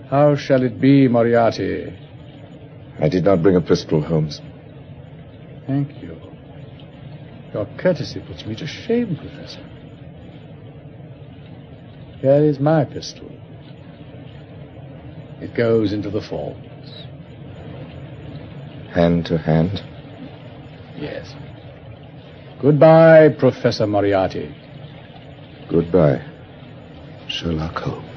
how shall it be, Moriarty? I did not bring a pistol, Holmes. Thank you. Your courtesy puts me to shame, Professor. Here is my pistol. It goes into the falls. Hand to hand? Yes. Goodbye, Professor Moriarty. Goodbye, Sherlock Holmes.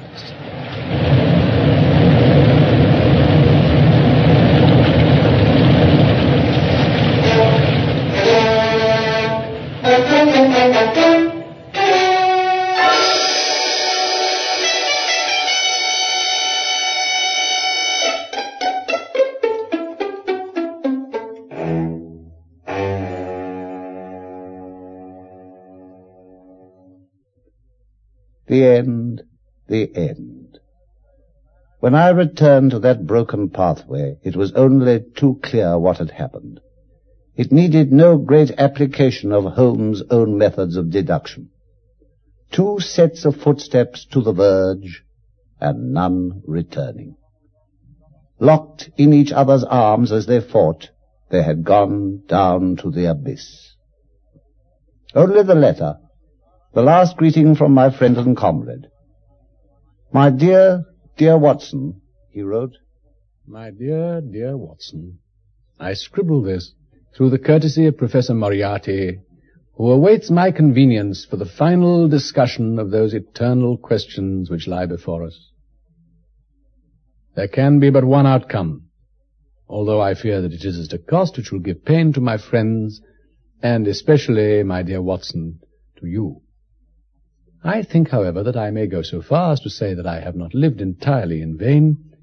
The end, the end. When I returned to that broken pathway, it was only too clear what had happened. It needed no great application of Holmes' own methods of deduction. Two sets of footsteps to the verge, and none returning. Locked in each other's arms as they fought, they had gone down to the abyss. Only the letter, the last greeting from my friend and comrade. My dear, dear Watson, he wrote. My dear, dear Watson, I scribble this through the courtesy of Professor Moriarty, who awaits my convenience for the final discussion of those eternal questions which lie before us. There can be but one outcome, although I fear that it is at a cost which will give pain to my friends, and especially, my dear Watson, to you. I think, however, that I may go so far as to say that I have not lived entirely in vain.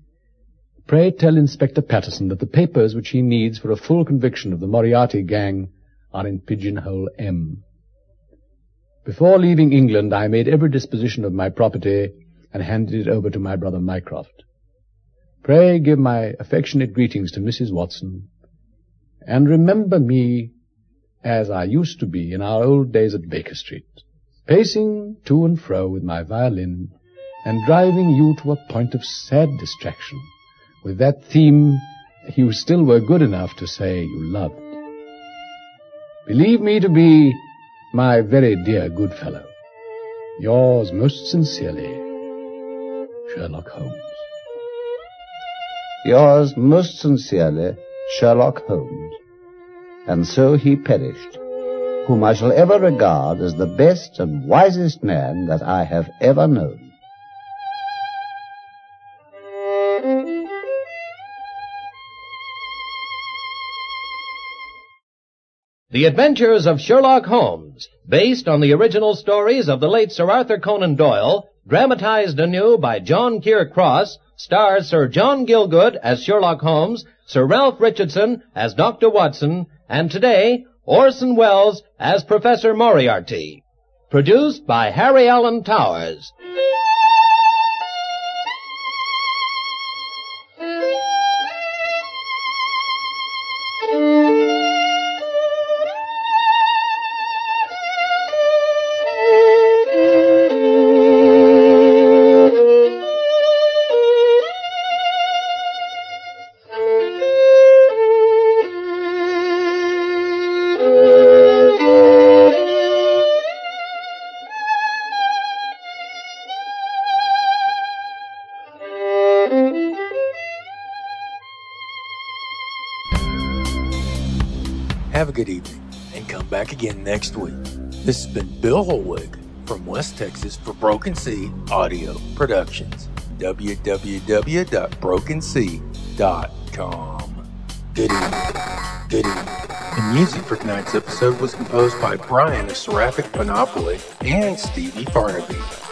Pray tell Inspector Patterson that the papers which he needs for a full conviction of the Moriarty gang are in Pigeonhole M. Before leaving England, I made every disposition of my property and handed it over to my brother Mycroft. Pray give my affectionate greetings to Mrs. Watson, and remember me as I used to be in our old days at Baker Street pacing to and fro with my violin, and driving you to a point of sad distraction with that theme you still were good enough to say you loved. Believe me to be my very dear good fellow, yours most sincerely, Sherlock Holmes. Yours most sincerely, Sherlock Holmes. And so he perished whom I shall ever regard as the best and wisest man that I have ever known. The Adventures of Sherlock Holmes, based on the original stories of the late Sir Arthur Conan Doyle, dramatized anew by John Keir Cross, stars Sir John Gielgud as Sherlock Holmes, Sir Ralph Richardson as Dr. Watson, and today Orson Welles as Professor Moriarty. Produced by Harry Alan Towers. Again next week. This has been Bill Hollweg from West Texas for Broken Sea Audio Productions. www.brokensea.com. Good evening. Good evening. The music for tonight's episode was composed by Brian of Seraphic Panoply and Stevie Farnaby.